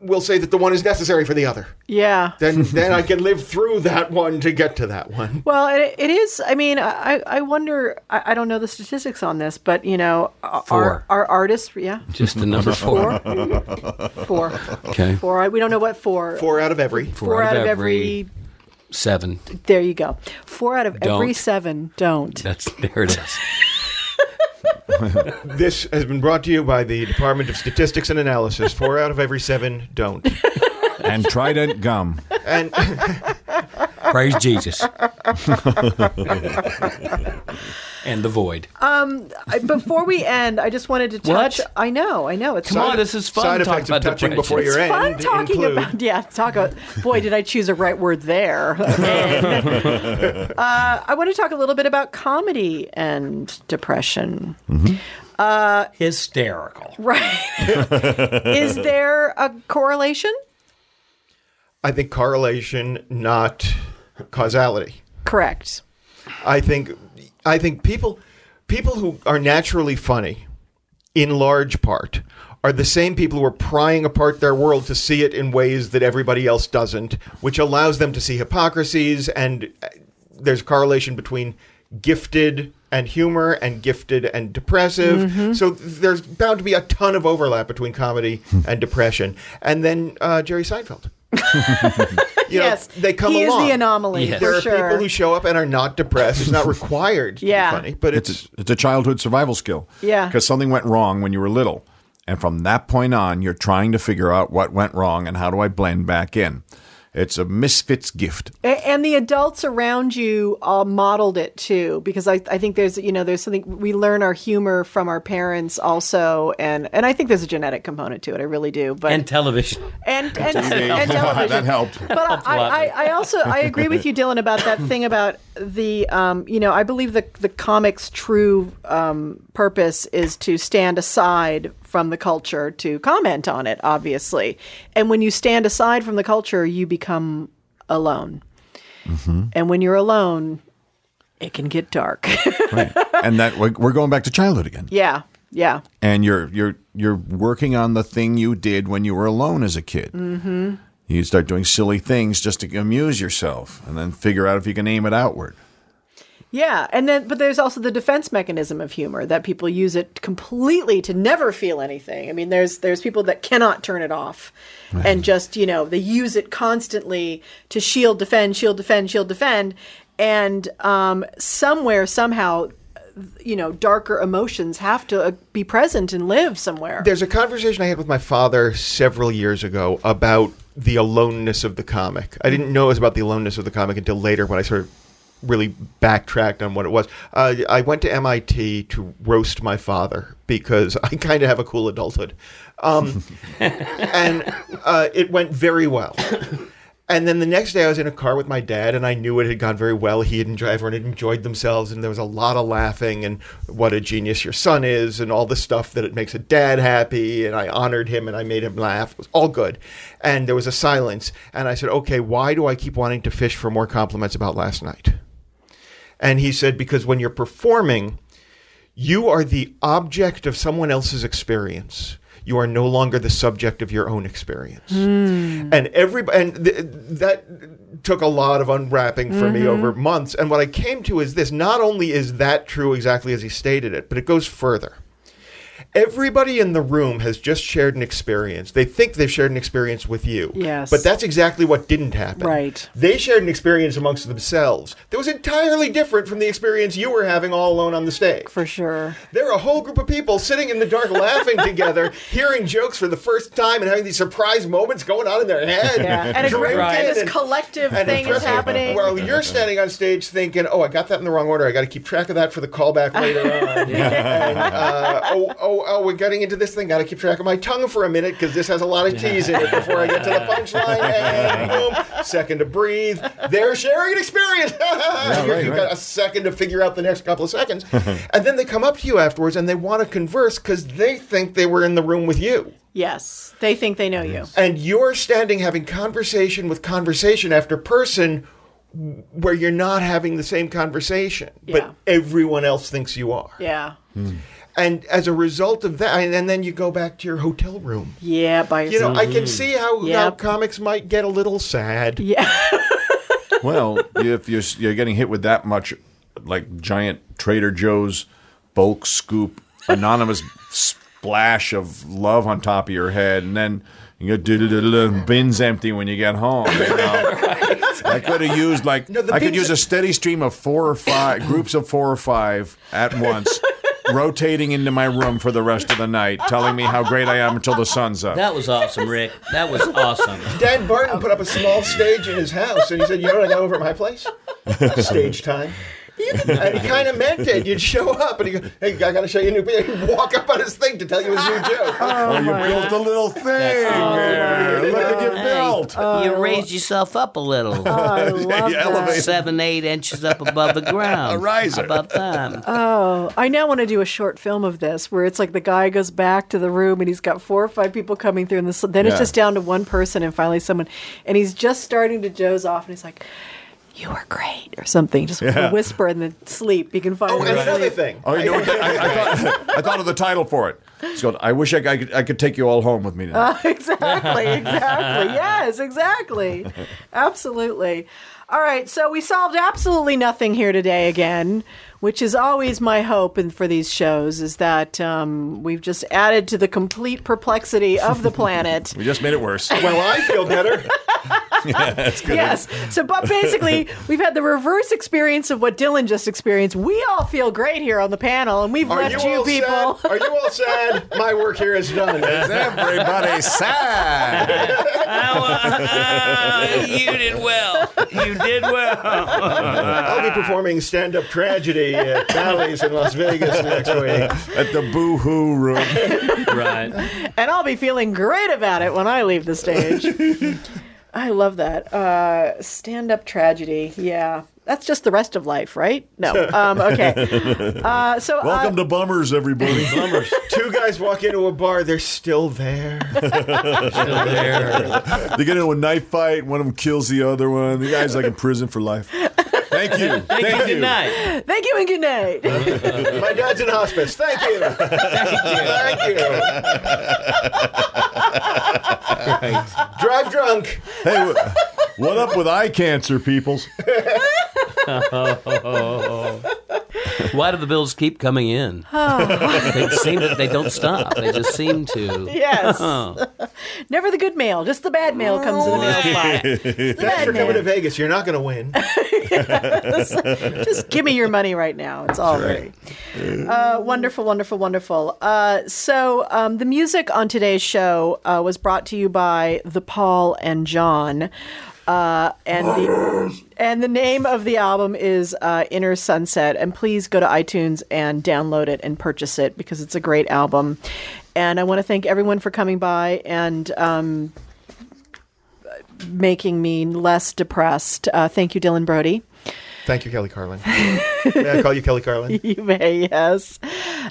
We'll say that the one is necessary for the other. yeah. Then, then I can live through that one to get to that one. Well, it, it is. I mean, I, I wonder. I, I don't know the statistics on this, but you know, our, Four. our artists, yeah, Just the number four. four, four, Okay. four. I- We don't know what four. Four out of every. Four out of every. seven. There you go. Four out of every Don't. seven don't. That's there it is. (laughs) (laughs) This has been brought to you by the Department of Statistics and Analysis. Four out of every seven don't. and Trident gum. And (laughs) (laughs) Praise Jesus. (laughs) and the void. Um, I- Before we end, I just wanted to touch. What? I know, I know. It's Come on, this is fun. side talking effects of about touching depression. before your It's fun talking include about yeah talk about boy did i choose a right word there (laughs) uh, i want to talk a little bit about comedy and depression mm-hmm. uh, hysterical. right is there a correlation I think correlation, not causality. correct I think I think people people who are naturally funny in large part are the same people who are prying apart their world to see it in ways that everybody else doesn't, which allows them to see hypocrisies and uh, there's a correlation between gifted and humor and gifted and depressive. So there's bound to be a ton of overlap between comedy and depression. And then uh, Jerry Seinfeld. (laughs) You know, yes they come he along. is the anomaly Yes. There for are sure people who show up and are not depressed. It's not (laughs) required to Yeah. be funny, but It's it's, a, it's a childhood survival skill. Yeah. Because something went wrong when you were little. And from that point on, you're trying to figure out what went wrong and how do I blend back in. It's a misfits gift. And the adults around you all modeled it too, because I, I think there's you know there's something we learn our humor from our parents also, and and I think there's a genetic component to it. I really do. But And television. and and, and television. (laughs) that helped. But I, I, I also I agree with you, Dylan, about that thing about the um, you know I believe the the comic's true um, purpose is to stand aside from the culture to comment on it, obviously, and when you stand aside from the culture, you become alone, and when you're alone, it can get dark. (laughs) Right. and that we're we're going back to childhood again. yeah, yeah, And you're you're you're working on the thing you did when you were alone as a kid. Mm-hmm. You start doing silly things just to amuse yourself, and then figure out if you can aim it outward. Yeah, and then but there's also the defense mechanism of humor that people use it completely to never feel anything. I mean, there's there's people that cannot turn it off and just, you know, they use it constantly to shield defend, shield defend, shield defend, and um somewhere somehow you know, darker emotions have to uh, be present and live somewhere. There's a conversation I had with my father several years ago about the aloneness of the comic. I didn't know it was about the aloneness of the comic until later when I sort of really backtracked on what it was. Uh, I went to MIT to roast my father because (laughs) I kind of have a cool adulthood. Um, (laughs) and uh, it went very well. And then the next day, I was in a car with my dad, and I knew it had gone very well. He and everyone had enjoyed themselves, and there was a lot of laughing, and what a genius your son is, and all the stuff that it makes a dad happy. And I honored him, and I made him laugh. It was all good. And there was a silence, and I said, "Okay, why do I keep wanting to fish for more compliments about last night?" And he said, "Because when you're performing, you are the object of someone else's experience. You are no longer the subject of your own experience. Hmm. And everybody, and th- that took a lot of unwrapping for me mm-hmm. over months. And what I came to is this: not only is that true exactly as he stated it, but it goes further. Everybody in the room has just shared an experience. They think they've shared an experience with you. Yes. But that's exactly what didn't happen. Right. They shared an experience amongst themselves that was entirely different from the experience you were having all alone on the stage. for sure. There are a whole group of people sitting in the dark laughing (laughs) together, hearing jokes for the first time and having these surprise moments going on in their head. Yeah. And a great and this collective and thing is happening. Well, you're standing on stage thinking, "Oh, I got that in the wrong order. I got to keep track of that for the callback later on." (laughs) and, uh, oh, oh, oh, we're getting into this thing. Got to keep track of my tongue for a minute because this has a lot of T's in it before I get to the punchline. (laughs) And boom, second to breathe. They're sharing an experience. (laughs) right, You've got a second to figure out the next couple of seconds, (laughs) and then they come up to you afterwards and they want to converse because they think they were in the room with you. yes, they think they know you. And you're standing having conversation with conversation after person where you're not having the same conversation, Yeah. but everyone else thinks you are. Yeah. Hmm. And as a result of that, and, and then you go back to your hotel room. Yeah, by You know. I can see how, how comics might get a little sad. yeah. (laughs) Well, if you're, you're getting hit with that much, like giant Trader Joe's bulk scoop, anonymous splash of love on top of your head, and then you go bins empty when you get home. You know? (laughs) I could have used like No, I could use a steady stream of four or five groups of four or five at once. Rotating into my room for the rest of the night, telling me how great I am until the sun's up. That was awesome, Rick. That was awesome. Dan Barton put up a small stage in his house, and he said, "You know what I got over at my place? (laughs) Stage time." And he kind of meant it. You'd show up, and he go, "Hey, I got to show you a new." He'd walk up on his thing to tell you his new (laughs) joke. Oh, oh you built a little thing there. Look at you built. Oh. you raised yourself up a little. Oh, I (laughs) love You that. elevated. Seven, eight inches up above the (laughs) ground. A riser. About time. Oh, I now want to do a short film of this where it's like the guy goes back to the room and he's got four or five people coming through, and this, then it's Yeah. just down to one person, and finally someone, and he's just starting to doze off, and he's like, "You were great," or something, just Yeah. whisper in the sleep. You can find. Oh, and in another thing. Oh, you know what? I, I, thought, (laughs) I thought of the title for it. It's called "I Wish I, I, could, I could take you all home with me tonight." (laughs) exactly, exactly. Yes, exactly. Absolutely. All right, so we solved absolutely nothing here today again, which is always my hope and for these shows is that um, we've just added to the complete perplexity of the planet. (laughs) we just made it worse. Well, I feel better. (laughs) yes. So, but basically, we've had the reverse experience of what Dylan just experienced. We all feel great here on the panel, and we've Are left you you, all people. sad? Are you all sad? My work here is done. Is everybody sad. Uh, you did well. You did well. I'll be performing stand-up tragedy at Bally's in Las Vegas next week. At the Boo Hoo Room. (laughs) right. and I'll be feeling great about it when I leave the stage. I love that. Uh, Stand up tragedy. Yeah. That's just the rest of life, right? No. Um, okay. Uh, so, Welcome uh, to Bummers, everybody. (laughs) Bummers. Two guys walk into a bar. They're still there. Still there. they get into a knife fight. One of them kills the other one. The guy's like in prison for life. Thank you. Thank, you. Good night. thank you and good night. (laughs) My dad's in hospice. Thank you. (laughs) Thank you. Drive drunk. Hey, what up with eye cancer, peoples? (laughs) Why do the bills keep coming in? Oh. they seem they don't stop. They just seem to. Yes. Oh. Never the good mail, just the bad mail comes in oh, the mail slot. The Thanks bad for coming to. Vegas. You're not going to win. (laughs) Just give me your money right now. It's all right. Uh, wonderful, wonderful, wonderful. Uh, so um, the music on today's show uh, was brought to you by the Paul and John. Uh, and the and the name of the album is uh, Inner Sunset. And please go to iTunes and download it and purchase it because it's a great album. And I want to thank everyone for coming by and um, making me less depressed. Uh, thank you, Dylan Brody. Thank you, Kelly Carlin. (laughs) May I call you Kelly Carlin? (laughs) You may, yes.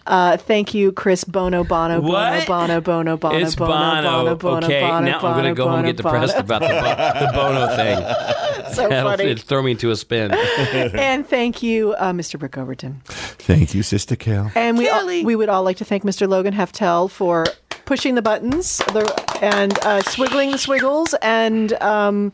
Uh, thank you, Chris Bono Bono Bono What? Bono Bono Bono It's Bono Bono. Bono Bono okay, Bono now I'm going to go home and get depressed Bono. about the, the Bono (laughs) thing. So That'll funny. it'll throw me into a spin. And thank you, uh, Mr. Rick Overton. Thank you, Sister Kale. And we all, we would all like to thank Mr. Logan Heftel for pushing the buttons the, and uh, swiggling the swiggles and um,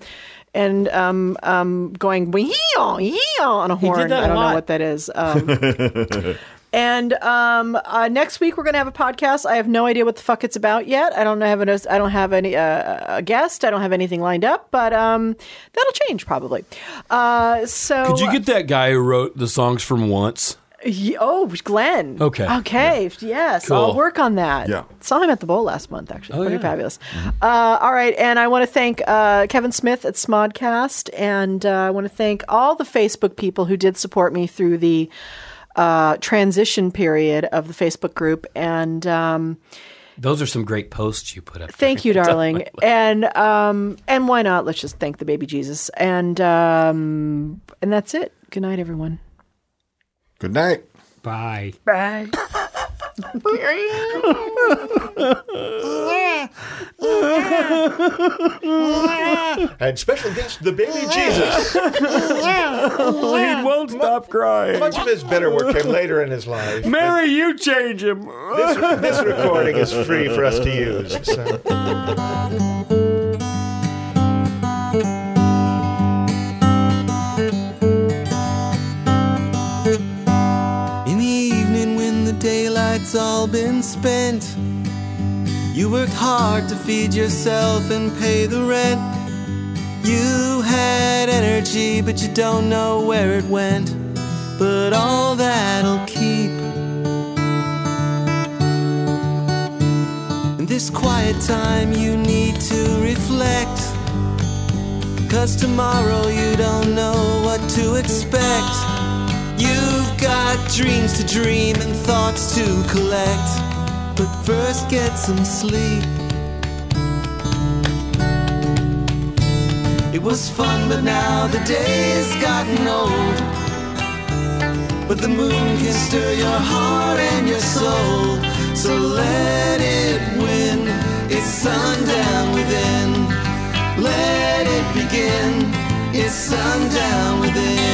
and um, um, going yee-yaw, yee-yaw on a horn. that I a don't know lot. what that is. Um, (laughs) and um, uh, next week we're going to have a podcast. I have no idea what the fuck it's about yet. I don't have an, I don't have any uh, a guest. I don't have anything lined up, but um, that'll change probably. Uh, so Could you get that guy who wrote the songs from Once? Ye- Oh, Glen. Okay. Okay. Yes, I'll work on that. Yeah. Saw him at the bowl last month, actually. Pretty yeah. fabulous. Uh, all right. And I want to thank uh, Kevin Smith at Smodcast. And uh, I want to thank all the Facebook people who did support me through the uh, transition period of the Facebook group. And um, Those are some great posts you put up. thank you, (laughs) darling. and um, and why not? Let's just thank the baby Jesus. And um, and that's it. Good night, everyone. Good night. Bye. Bye. And special guest, the baby Jesus. He won't stop crying. Much of his better work came later in his life. Mary, you change him. This, this recording is free for us to use. So. All been spent, you worked hard to feed yourself and pay the rent. You had energy, but you don't know where it went. But all that'll keep. In this quiet time, you need to reflect. Cause tomorrow you don't know what to expect. You've got dreams to dream and thoughts to collect. But first, get some sleep. It was fun, but now the day's gotten old. But the moon can stir your heart and your soul. So let it win. It's sundown within. Let it begin. It's sundown within.